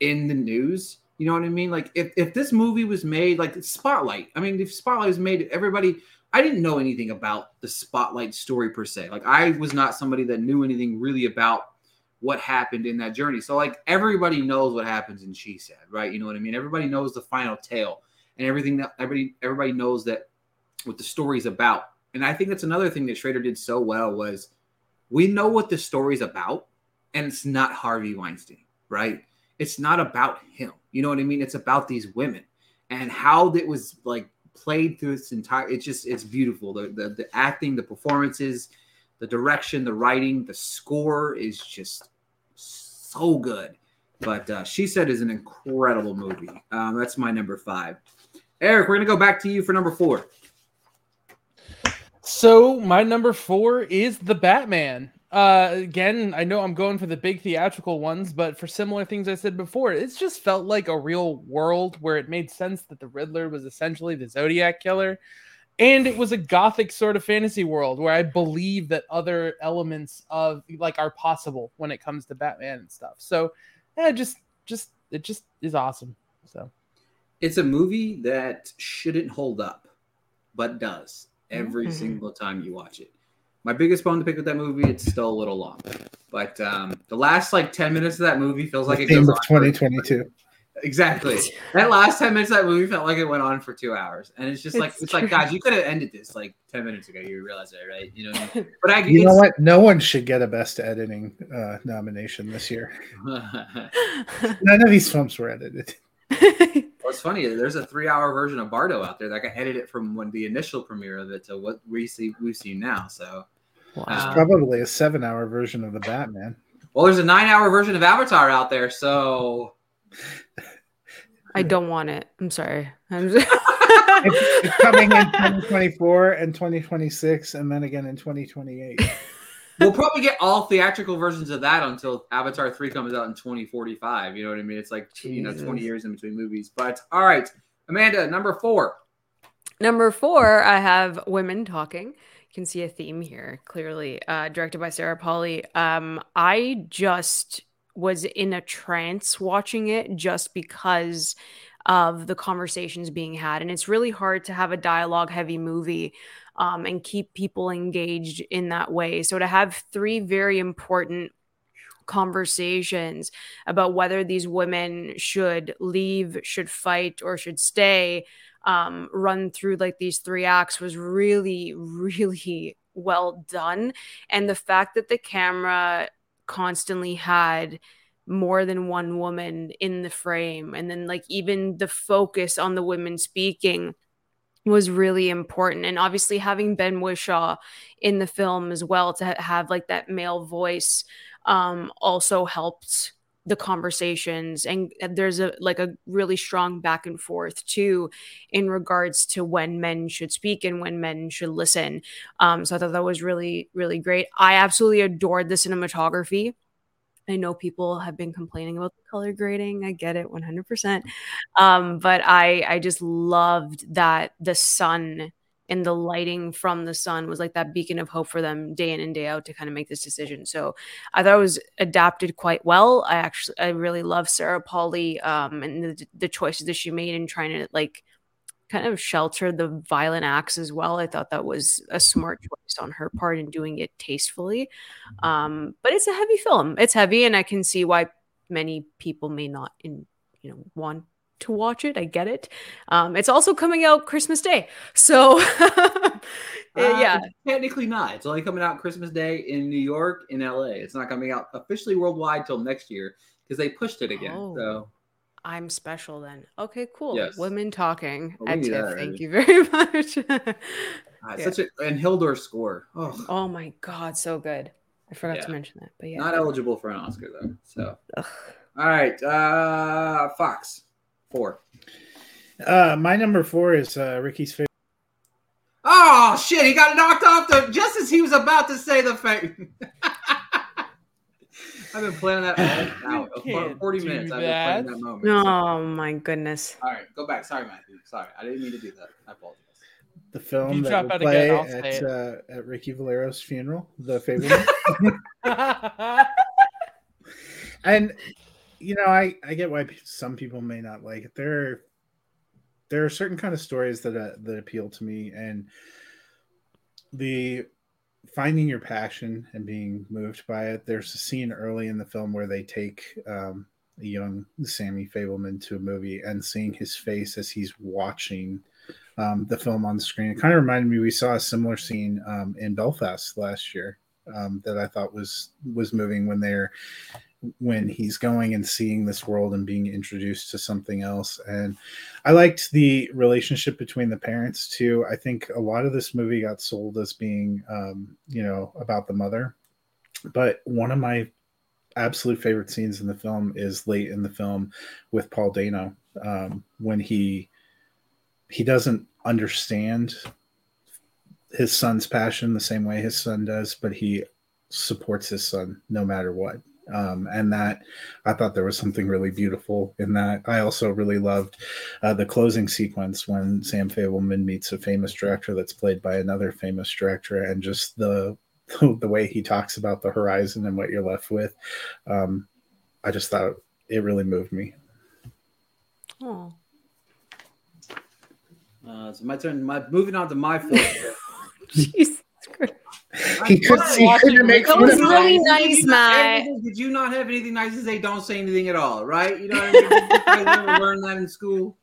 in the news. You know what I mean? Like if, if this movie was made like Spotlight, I mean, if Spotlight was made, everybody I didn't know anything about the Spotlight story per se. Like I was not somebody that knew anything really about what happened in that journey. So like everybody knows what happens in She Said, right? You know what I mean? Everybody knows the final tale and everything that everybody everybody knows that what the story's about. And I think that's another thing that Schrader did so well was we know what the story's about, and it's not Harvey Weinstein, right? It's not about him. You know what I mean? It's about these women and how it was like played through its entire it's just it's beautiful. The the, the acting, the performances, the direction, the writing, the score is just so good. But uh, she said is an incredible movie. Um, that's my number five. Eric, we're gonna go back to you for number four. So my number four is the Batman. Uh, again, I know I'm going for the big theatrical ones, but for similar things I said before, it's just felt like a real world where it made sense that the Riddler was essentially the Zodiac killer and it was a gothic sort of fantasy world where I believe that other elements of like are possible when it comes to Batman and stuff. So, yeah, just just it just is awesome. So, it's a movie that shouldn't hold up, but does every mm-hmm. single time you watch it. My biggest bone to pick with that movie, it's still a little long, but um, the last like ten minutes of that movie feels like the it goes of 2022. Exactly. That last 10 minutes of that movie felt like it went on for two hours. And it's just like, it's, it's like, guys, you could have ended this like 10 minutes ago. You realize that, right? You know, I mean? but I, you know what? No one should get a best editing uh, nomination this year. None of these films were edited. What's funny, there's a three hour version of Bardo out there that got edited from when the initial premiere of it to what we see, we've seen now. So, wow. There's probably a seven hour version of the Batman. Well, there's a nine hour version of Avatar out there. So, I don't want it. I'm sorry. I'm just... it's, it's, coming in 2024 and 2026, and then again in 2028. we'll probably get all theatrical versions of that until Avatar 3 comes out in 2045. You know what I mean? It's like, you know, 20 years in between movies. But all right, Amanda, number four. Number four, I have women talking. You can see a theme here clearly. Uh, directed by Sarah Polley. Um, I just was in a trance watching it just because of the conversations being had, and it's really hard to have a dialogue-heavy movie um, and keep people engaged in that way. So to have three very important conversations about whether these women should leave, should fight, or should stay um, run through like these three acts was really, really well done. And the fact that the camera constantly had more than one woman in the frame, and then like even the focus on the women speaking was really important. And obviously, having Ben Whishaw in the film as well to ha- have like that male voice um, also helped the conversations and there's a like a really strong back and forth too in regards to when men should speak and when men should listen. Um so i thought that was really really great. I absolutely adored the cinematography. I know people have been complaining about the color grading. I get it 100% um but i i just loved that the sun and the lighting from the sun was like that beacon of hope for them day in and day out to kind of make this decision. So I thought it was adapted quite well. I actually I really love Sarah Polley um and the, the choices that she made in trying to like kind of shelter the violent acts as well. I thought that was a smart choice on her part in doing it tastefully. Um but it's a heavy film. It's heavy and I can see why many people may not in you know want to watch it. I get it. Um, it's also coming out Christmas Day, so Uh, yeah. Technically not. It's only coming out Christmas Day in New York, in LA. It's not coming out officially worldwide till next year because they pushed it again. Oh. So I'm special then. Okay, cool. Yes. Women talking Well, we at TIFF. Thank you very much. uh, Yeah. such a and Hildur's score. Oh, oh my god, so good. I forgot Yeah. to mention that, but yeah. not eligible for an Oscar though. So Ugh. all right, uh Fox four. Uh, my number four is uh, Ricky's favorite. Oh shit! He got knocked off the just as he was about to say the thing. I've been planning that all out. For Forty do minutes. I've been planning that moment. Oh my goodness. All right, go back. Sorry, Matthew. Sorry, I didn't mean to do that. I apologize. The film you that drop will out play again, at, uh, at Ricky Valero's funeral, The favorite. and you know, I I get why some people may not like it. There are there are certain kind of stories that uh, that appeal to me, and the finding your passion and being moved by it. There's a scene early in the film where they take um, a young Sammy Fabelman to a movie and seeing his face as he's watching um, the film on the screen. It kind of reminded me we saw a similar scene um, in Belfast last year um, that I thought was was moving when they're when he's going and seeing this world and being introduced to something else. And I liked the relationship between the parents too. I think a lot of this movie got sold as being, um, you know, about the mother. But one of my absolute favorite scenes in the film is late in the film with Paul Dano um, when he he doesn't understand his son's passion the same way his son does, but he supports his son no matter what. Um, and that I thought there was something really beautiful in that. I also really loved uh, the closing sequence when Sam Fabelman meets a famous director that's played by another famous director, and just the the way he talks about the horizon and what you're left with. Um, I just thought it really moved me. Oh. Uh, so my turn. My moving on to my fourth. Jesus Christ. He could What? he couldn't make That fun was really me. nice, Did you not- Matt. Did you not have anything nice to say? Don't say anything at all, right? You know what I mean? Did you guys ever learn that in school?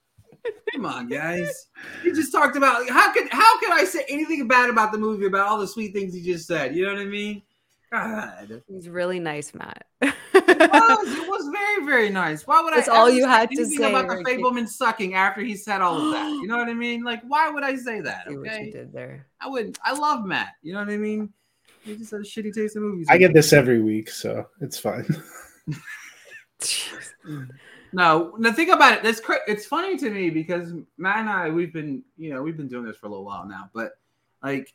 Come on, guys. You just talked about how could how could I say anything bad about the movie about all the sweet things you just said? You know what I mean? God. He's really nice, Matt. It was, it was very, very nice. Why would I? That's I all you say had to anything say, about the Fabelman sucking after he said all of that? You know what I mean? Like, why would I say that? See what you Okay. did there. I wouldn't. I love Matt. You know what I mean? He just had a shitty taste in movies. I get this every week, so it's fine. No, the thing about it, that's cra- it's funny to me because Matt and I we've been you know we've been doing this for a little while now, but like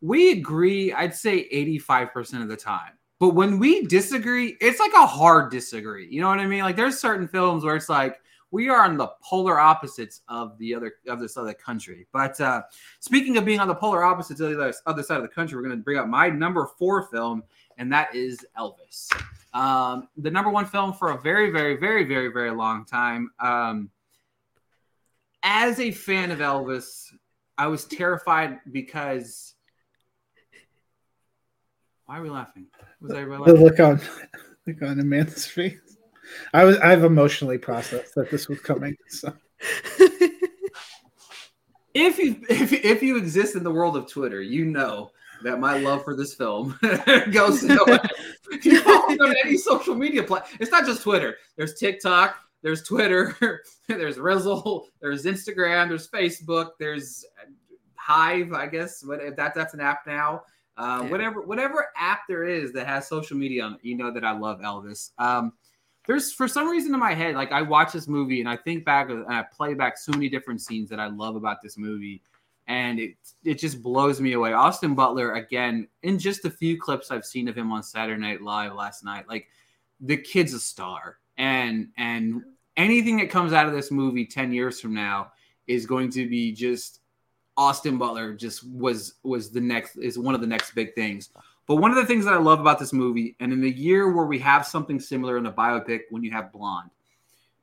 we agree, I'd say 85% of the time. But when we disagree, it's like a hard disagree. You know what I mean? Like there's certain films where it's like we are on the polar opposites of the other of this other country. But uh, speaking of being on the polar opposites of the other other side of the country, we're going to bring up my number four film, and that is Elvis. Um, the number one film for a very, very, very, very, very long time. Um, as a fan of Elvis, I was terrified because why are we laughing? Was I The look on look on Amanda's face. I was I've emotionally processed that this was coming. So If you if, if you exist in the world of Twitter, you know that my love for this film goes nowhere. you follow on any social media platform. It's not just Twitter. There's TikTok. There's Twitter. there's Rizzle. There's Instagram. There's Facebook. There's Hive. I guess what if that that's an app now. Uh, Yeah. Whatever whatever app there is that has social media on it, you know that I love Elvis. Um, there's for some reason in my head, like I watch this movie and I think back and I play back so many different scenes that I love about this movie, and it it just blows me away. Austin Butler again in just a few clips I've seen of him on Saturday Night Live last night, like the kid's a star, and and anything that comes out of this movie ten years from now is going to be just Austin Butler just was was the next is one of the next big things. But one of the things that I love about this movie, and in the year where we have something similar in a biopic when you have Blonde,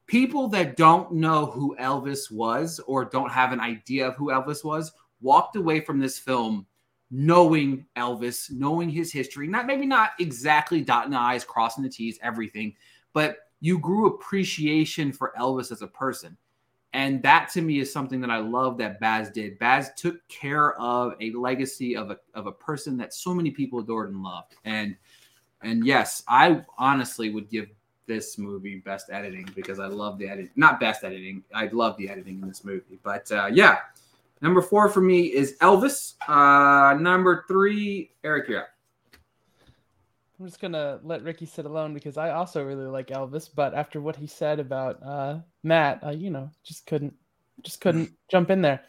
people that don't know who Elvis was or don't have an idea of who Elvis was walked away from this film knowing Elvis, knowing his history. Not maybe not exactly dotting the I's, crossing the T's, everything, but you grew appreciation for Elvis as a person. And that to me is something that I love that Baz did. Baz took care of a legacy of a, of a person that so many people adored and loved. And and yes, I honestly would give this movie best editing because I love the edit. Not best editing. I love the editing in this movie. But uh, yeah, number four for me is Elvis. Uh, number three, Eric, you're up. I'm just gonna let Ricky sit alone because I also really like Elvis, but after what he said about uh, Matt, uh, you know, just couldn't, just couldn't jump in there.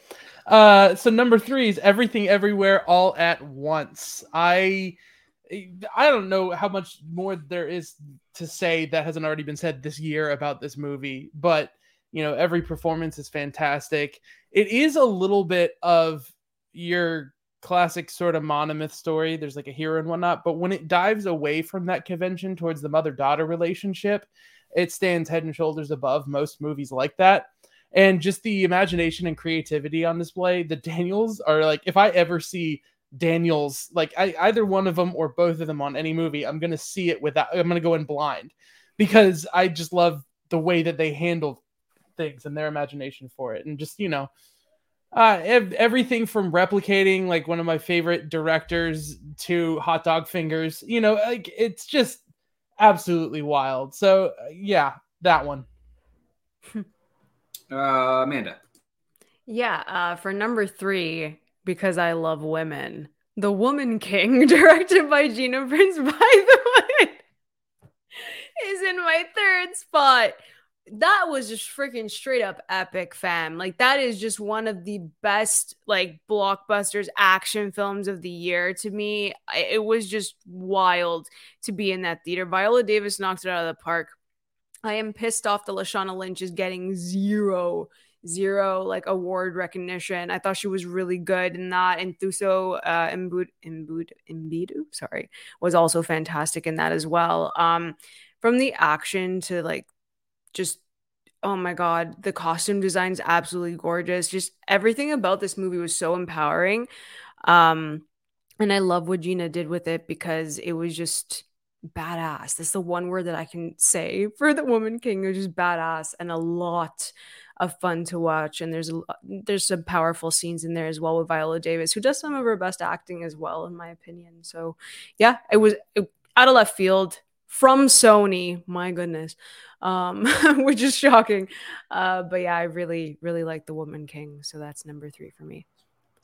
Uh, so number three is Everything Everywhere All at Once. I, I don't know how much more there is to say that hasn't already been said this year about this movie, but you know, every performance is fantastic. It is a little bit of your classic sort of monomyth story. There's like a hero and whatnot, but when it dives away from that convention towards the mother daughter relationship, it stands head and shoulders above most movies like that. And just the imagination and creativity on display. The Daniels are like, if I ever see Daniels, like I, either one of them or both of them on any movie, I'm gonna see it without. I'm gonna go in blind because I just love the way that they handle things and their imagination for it, and just you know, uh, everything from replicating like one of my favorite directors to hot dog fingers. You know, like it's just absolutely wild. So uh, yeah, that one. Uh, Amanda. Yeah, uh, for number three, because I love women, The Woman King, directed by Gina Prince, by the way, is in my third spot. That was just freaking straight up epic, fam. Like, that is just one of the best, like, blockbusters action films of the year to me. It was just wild to be in that theater. Viola Davis knocked it out of the park. I am pissed off that Lashana Lynch is getting zero zero like award recognition. I thought she was really good in that. And Thuso uh Mbud Mbud Mbidu, sorry, was also fantastic in that as well. Um from the action to like just oh my god, the costume design's absolutely gorgeous. Just everything about this movie was so empowering. Um and I love what Gina did with it because it was just badass. That's the one word that I can say for the Woman King. It was just badass and a lot of fun to watch. And there's a, there's some powerful scenes in there as well with Viola Davis, who does some of her best acting as well, in my opinion. So yeah, it was it, out of left field from Sony. My goodness, um, which is shocking. Uh, but yeah, I really really like the Woman King. So that's number three for me.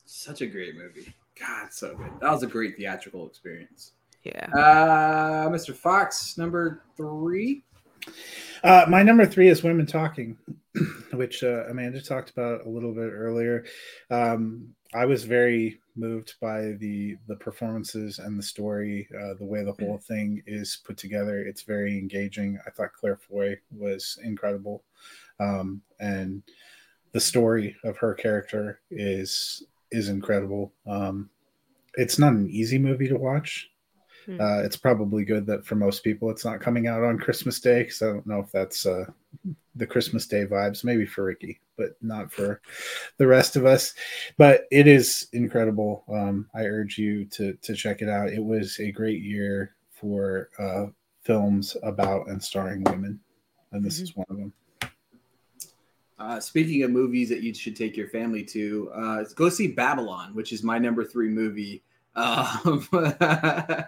Such a great movie. God, so good. That was a great theatrical experience. Yeah. Uh, Mr. Fox, number three. Uh, my number three is Women Talking, which uh, Amanda talked about a little bit earlier. Um, I was very moved by the the performances and the story, uh, the way the whole thing is put together. It's very engaging. I thought Claire Foy was incredible, um, and the story of her character is is incredible. Um, it's not an easy movie to watch. Hmm. Uh, it's probably good that for most people it's not coming out on Christmas Day because I don't know if that's uh, the Christmas Day vibes. Maybe for Ricky, but not for the rest of us. But it is incredible. Um, I urge you to to check it out. It was a great year for uh, films about and starring women, and this mm-hmm. is one of them. Uh, speaking of movies that you should take your family to, uh, go see Babylon, which is my number three movie. Um,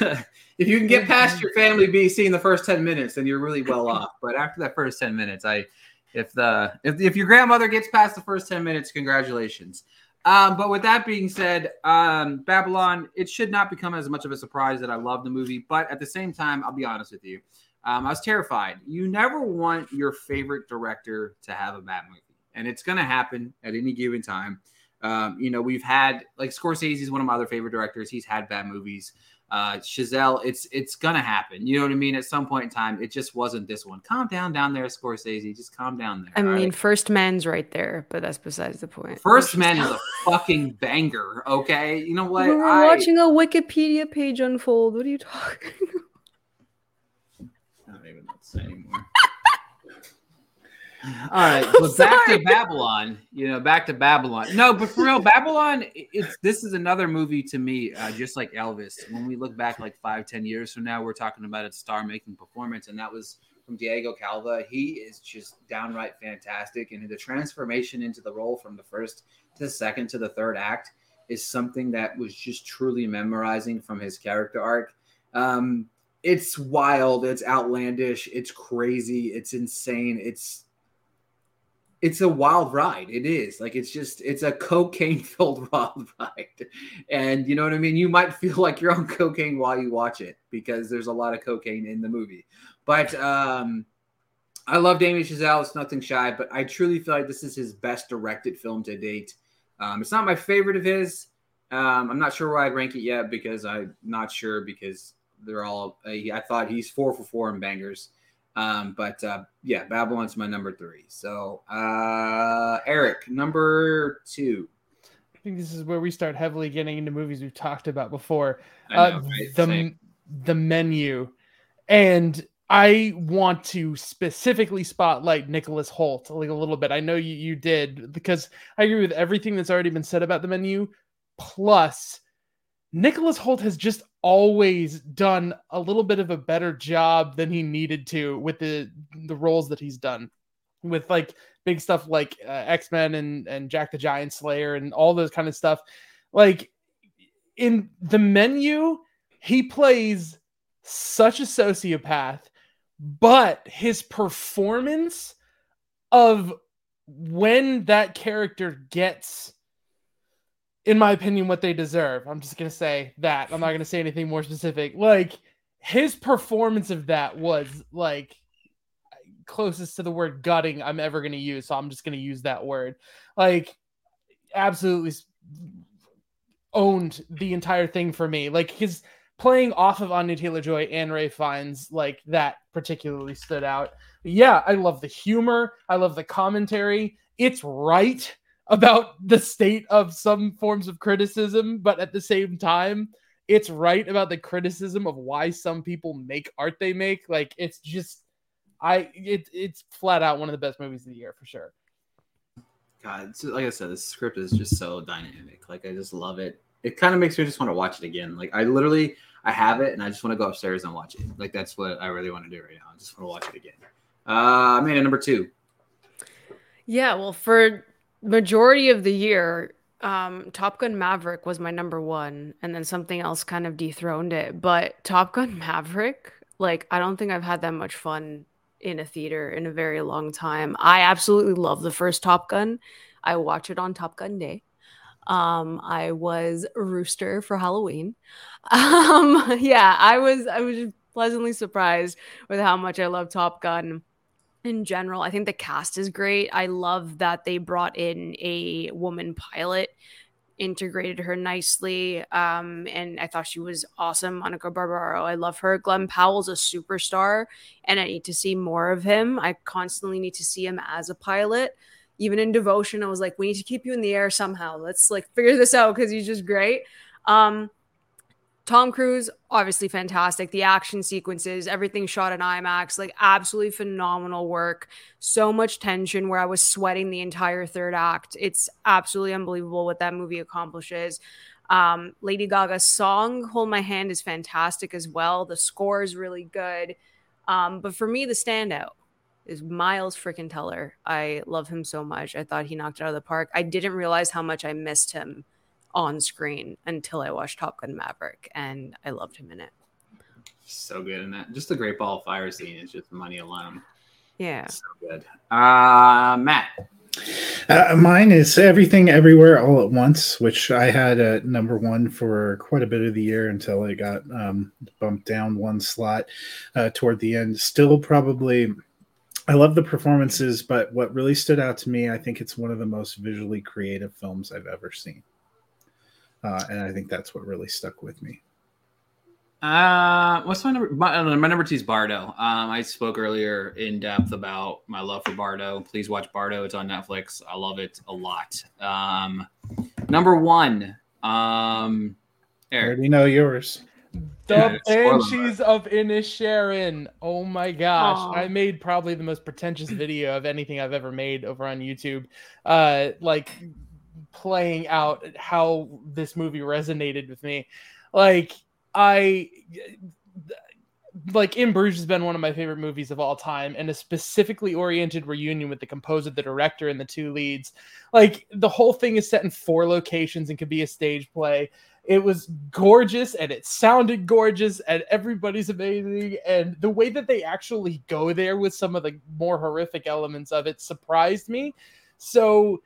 if you can get past your family BC in the first 10 minutes, then you're really well off. But after that first 10 minutes, I if the if, if your grandmother gets past the first 10 minutes, congratulations. Um, but with that being said, um, Babylon, it should not become as much of a surprise that I love the movie. But at the same time, I'll be honest with you. Um, I was terrified. You never want your favorite director to have a bad movie, and it's going to happen at any given time. Um, you know, we've had like Scorsese is one of my other favorite directors. He's had bad movies uh Chazelle, it's it's gonna happen. You know what I mean? At some point in time, it just wasn't this one. Calm down down there, Scorsese. Just calm down there. I mean, right? First Man's right there, but that's besides the point. First Man is a fucking banger. Okay, you know what? We're I, watching a Wikipedia page unfold. What are you talking? I don't even know what to say anymore. All right, but back to Babylon. You know, back to Babylon. No, but for real, Babylon. It's this is another movie to me, uh, just like Elvis. When we look back, like five, ten years from now, we're talking about a star-making performance, and that was from Diego Calva. He is just downright fantastic, and the transformation into the role from the first to the second to the third act is something that was just truly memorizing from his character arc. Um, it's wild, it's outlandish, it's crazy, it's insane, it's it's a wild ride. It is like it's just it's a cocaine filled wild ride, and you know what I mean. You might feel like you're on cocaine while you watch it because there's a lot of cocaine in the movie. But um, I love Damien Chazelle. It's nothing shy, but I truly feel like this is his best directed film to date. Um, it's not my favorite of his. Um, I'm not sure where I'd rank it yet because I'm not sure because they're all. I thought he's four for four in bangers. Um, but uh, yeah, Babylon's my number three. So uh, Eric, number two. I think this is where we start heavily getting into movies we've talked about before. Know, uh, right? The Same. the menu, and I want to specifically spotlight Nicholas Hoult like a little bit. I know you you did because I agree with everything that's already been said about the menu. Plus, Nicholas Hoult has just always done a little bit of a better job than he needed to with the the roles that he's done with like big stuff like uh, X-Men and and Jack the Giant Slayer and all those kind of stuff. Like in the menu he plays such a sociopath but his performance of when that character gets in my opinion, what they deserve. I'm just gonna say that. I'm not gonna say anything more specific. Like his performance of that was like closest to the word gutting I'm ever gonna use. So I'm just gonna use that word. Like absolutely owned the entire thing for me. Like his playing off of Anya Taylor Joy and Ralph Fiennes, like that particularly stood out. Yeah, I love the humor. I love the commentary. It's right about the state of some forms of criticism, but at the same time, it's right about the criticism of why some people make art they make. Like it's just I it it's flat out one of the best movies of the year for sure. God, so like I said, the script is just so dynamic. Like I just love it. It kind of makes me just want to watch it again. Like I literally I have it and I just want to go upstairs and watch it. Like that's what I really want to do right now. I just want to watch it again. Uh I made number two. Yeah, well, for majority of the year, um, Top Gun Maverick was my number one, and then something else kind of dethroned it. But Top Gun Maverick, like, I don't think I've had that much fun in a theater in a very long time. I absolutely love the first Top Gun. I watch it on Top Gun Day. Um, I was rooster for Halloween. Um, yeah, I was I was pleasantly surprised with how much I love Top Gun in general. I think the cast is great. I love that they brought in a woman pilot integrated her nicely. Um, and I thought she was awesome. Monica Barbaro, I love her. Glen Powell's a superstar, and I need to see more of him. I constantly need to see him as a pilot. Even in Devotion, I was like, we need to keep you in the air somehow. Let's like figure this out because he's just great. Um, Tom Cruise, obviously fantastic. The action sequences, everything shot in IMAX, like absolutely phenomenal work. So much tension where I was sweating the entire third act. It's absolutely unbelievable what that movie accomplishes. Um, Lady Gaga's song, Hold My Hand, is fantastic as well. The score is really good. Um, but for me, the standout is Miles freaking Teller. I love him so much. I thought he knocked it out of the park. I didn't realize how much I missed him on screen until I watched Top Gun Maverick, and I loved him in it. So good in that. Just the Great Ball of Fire scene is just money alone. Yeah. So good. Uh, Matt. Uh, mine is Everything Everywhere All at Once, which I had at number one for quite a bit of the year until it got um, bumped down one slot uh, toward the end. Still, probably, I love the performances, but what really stood out to me, I think it's one of the most visually creative films I've ever seen. Uh, and I think that's what really stuck with me. Uh, what's my number? My, my number two is Bardo. Um, I spoke earlier in depth about my love for Bardo. Please watch Bardo. It's on Netflix. I love it a lot. Um, number one. Um, I already know yours. The Banshees of Inisherin. Oh my gosh. Aww. I made probably the most pretentious video of anything I've ever made over on YouTube. Uh, like playing out how this movie resonated with me. Like I like In Bruges has been one of my favorite movies of all time, and a specifically oriented reunion with the composer, the director, and the two leads. Like the whole thing is set in four locations and could be a stage play. It was gorgeous and it sounded gorgeous, and everybody's amazing. And the way that they actually go there with some of the more horrific elements of it surprised me. So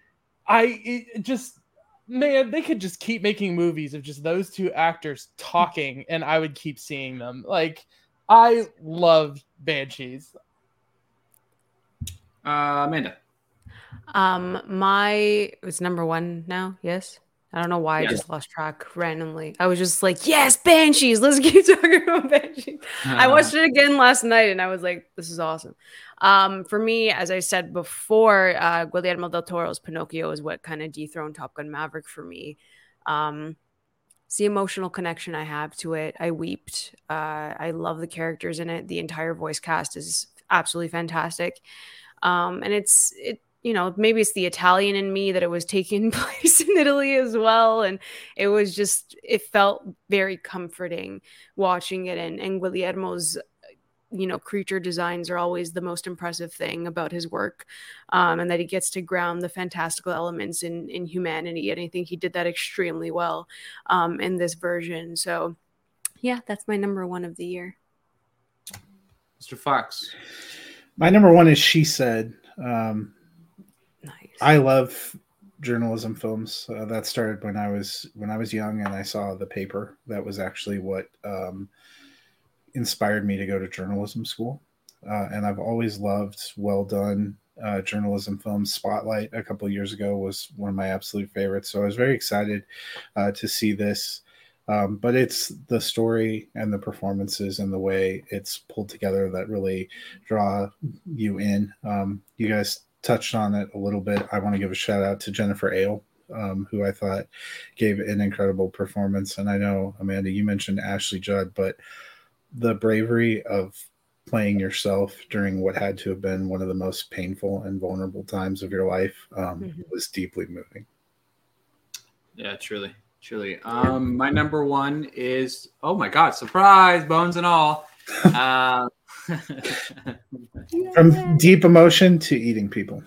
I just man, they could just keep making movies of just those two actors talking, and I would keep seeing them. Like I love Banshees. Uh, Amanda. Um, my it's number one now. Yes. I don't know why I just lost track randomly. I was just like, yes, Banshees. Let's keep talking about Banshees. Uh-huh. I watched it again last night and I was like, this is awesome. Um, for me, as I said before, uh, Guillermo del Toro's Pinocchio is what kind of dethroned Top Gun Maverick for me. Um, it's the emotional connection I have to it. I wept. Uh, I love the characters in it. The entire voice cast is absolutely fantastic. Um, and it's it you know, maybe it's the Italian in me that it was taking place in Italy as well. And it was just, it felt very comforting watching it. And, and Guillermo's, you know, creature designs are always the most impressive thing about his work. Um, and that he gets to ground the fantastical elements in, in humanity. And I think he did that extremely well um, in this version. So, yeah, that's my number one of the year. Mr. Fox. My number one is She Said. Um, I love journalism films. Uh, that started when I was when I was young, and I saw the paper. That was actually what um, inspired me to go to journalism school. Uh, and I've always loved well done uh, journalism films. Spotlight a couple years ago was one of my absolute favorites. So I was very excited uh, to see this. Um, but it's the story and the performances and the way it's pulled together that really draw you in. Um, you guys touched on it a little bit. I want to give a shout out to Jennifer Ehle, um, who I thought gave an incredible performance. And I know, Amanda, you mentioned Ashley Judd, but the bravery of playing yourself during what had to have been one of the most painful and vulnerable times of your life um, mm-hmm. was deeply moving. Yeah, truly, truly. Um, my number one is oh my god, surprise, bones and all. Uh, From deep emotion to eating people.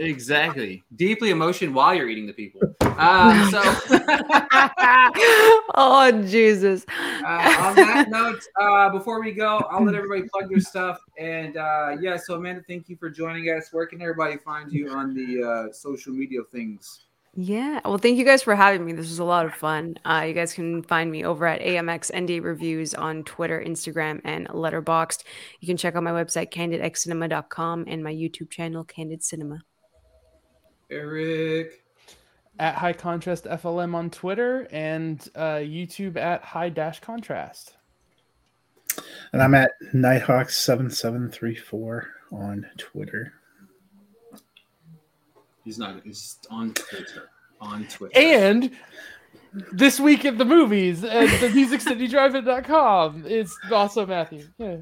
Exactly. Deeply emotion while you're eating the people. Uh, so, oh Jesus. Uh, on that note, uh, before we go, I'll let everybody plug their stuff. And uh, yeah, so Amanda, thank you for joining us. Where can everybody find you on the uh, social media things? Yeah. Well, thank you guys for having me. This was a lot of fun. Uh, you guys can find me over at AMX ND Reviews on Twitter, Instagram, and Letterboxd. You can check out my website, candidxcinema.com, and my YouTube channel, Candid Cinema. Eric. at High Contrast FLM on Twitter and uh, YouTube at High Dash Contrast. And I'm at Knighthawk7734 on Twitter. He's not. He's on Twitter. On Twitter. And this week at the movies at the musiccitydrive.com. It's also Matthew. Yeah.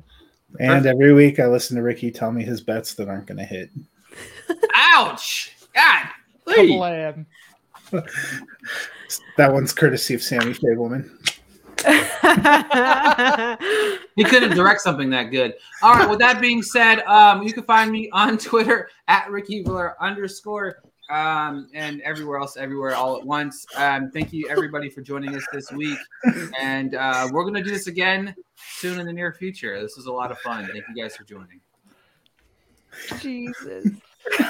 And every week I listen to Ricky tell me his bets that aren't going to hit. Ouch! God, please. Kablam. That one's courtesy of Sammy Fabelman. He couldn't direct something that good. All right. With that being said, um, you can find me on Twitter at Ricky Valero underscore um, and everywhere else, everywhere, all at once. Um, thank you everybody for joining us this week, and uh, we're gonna do this again soon in the near future. This was a lot of fun. Thank you guys for joining. Jesus.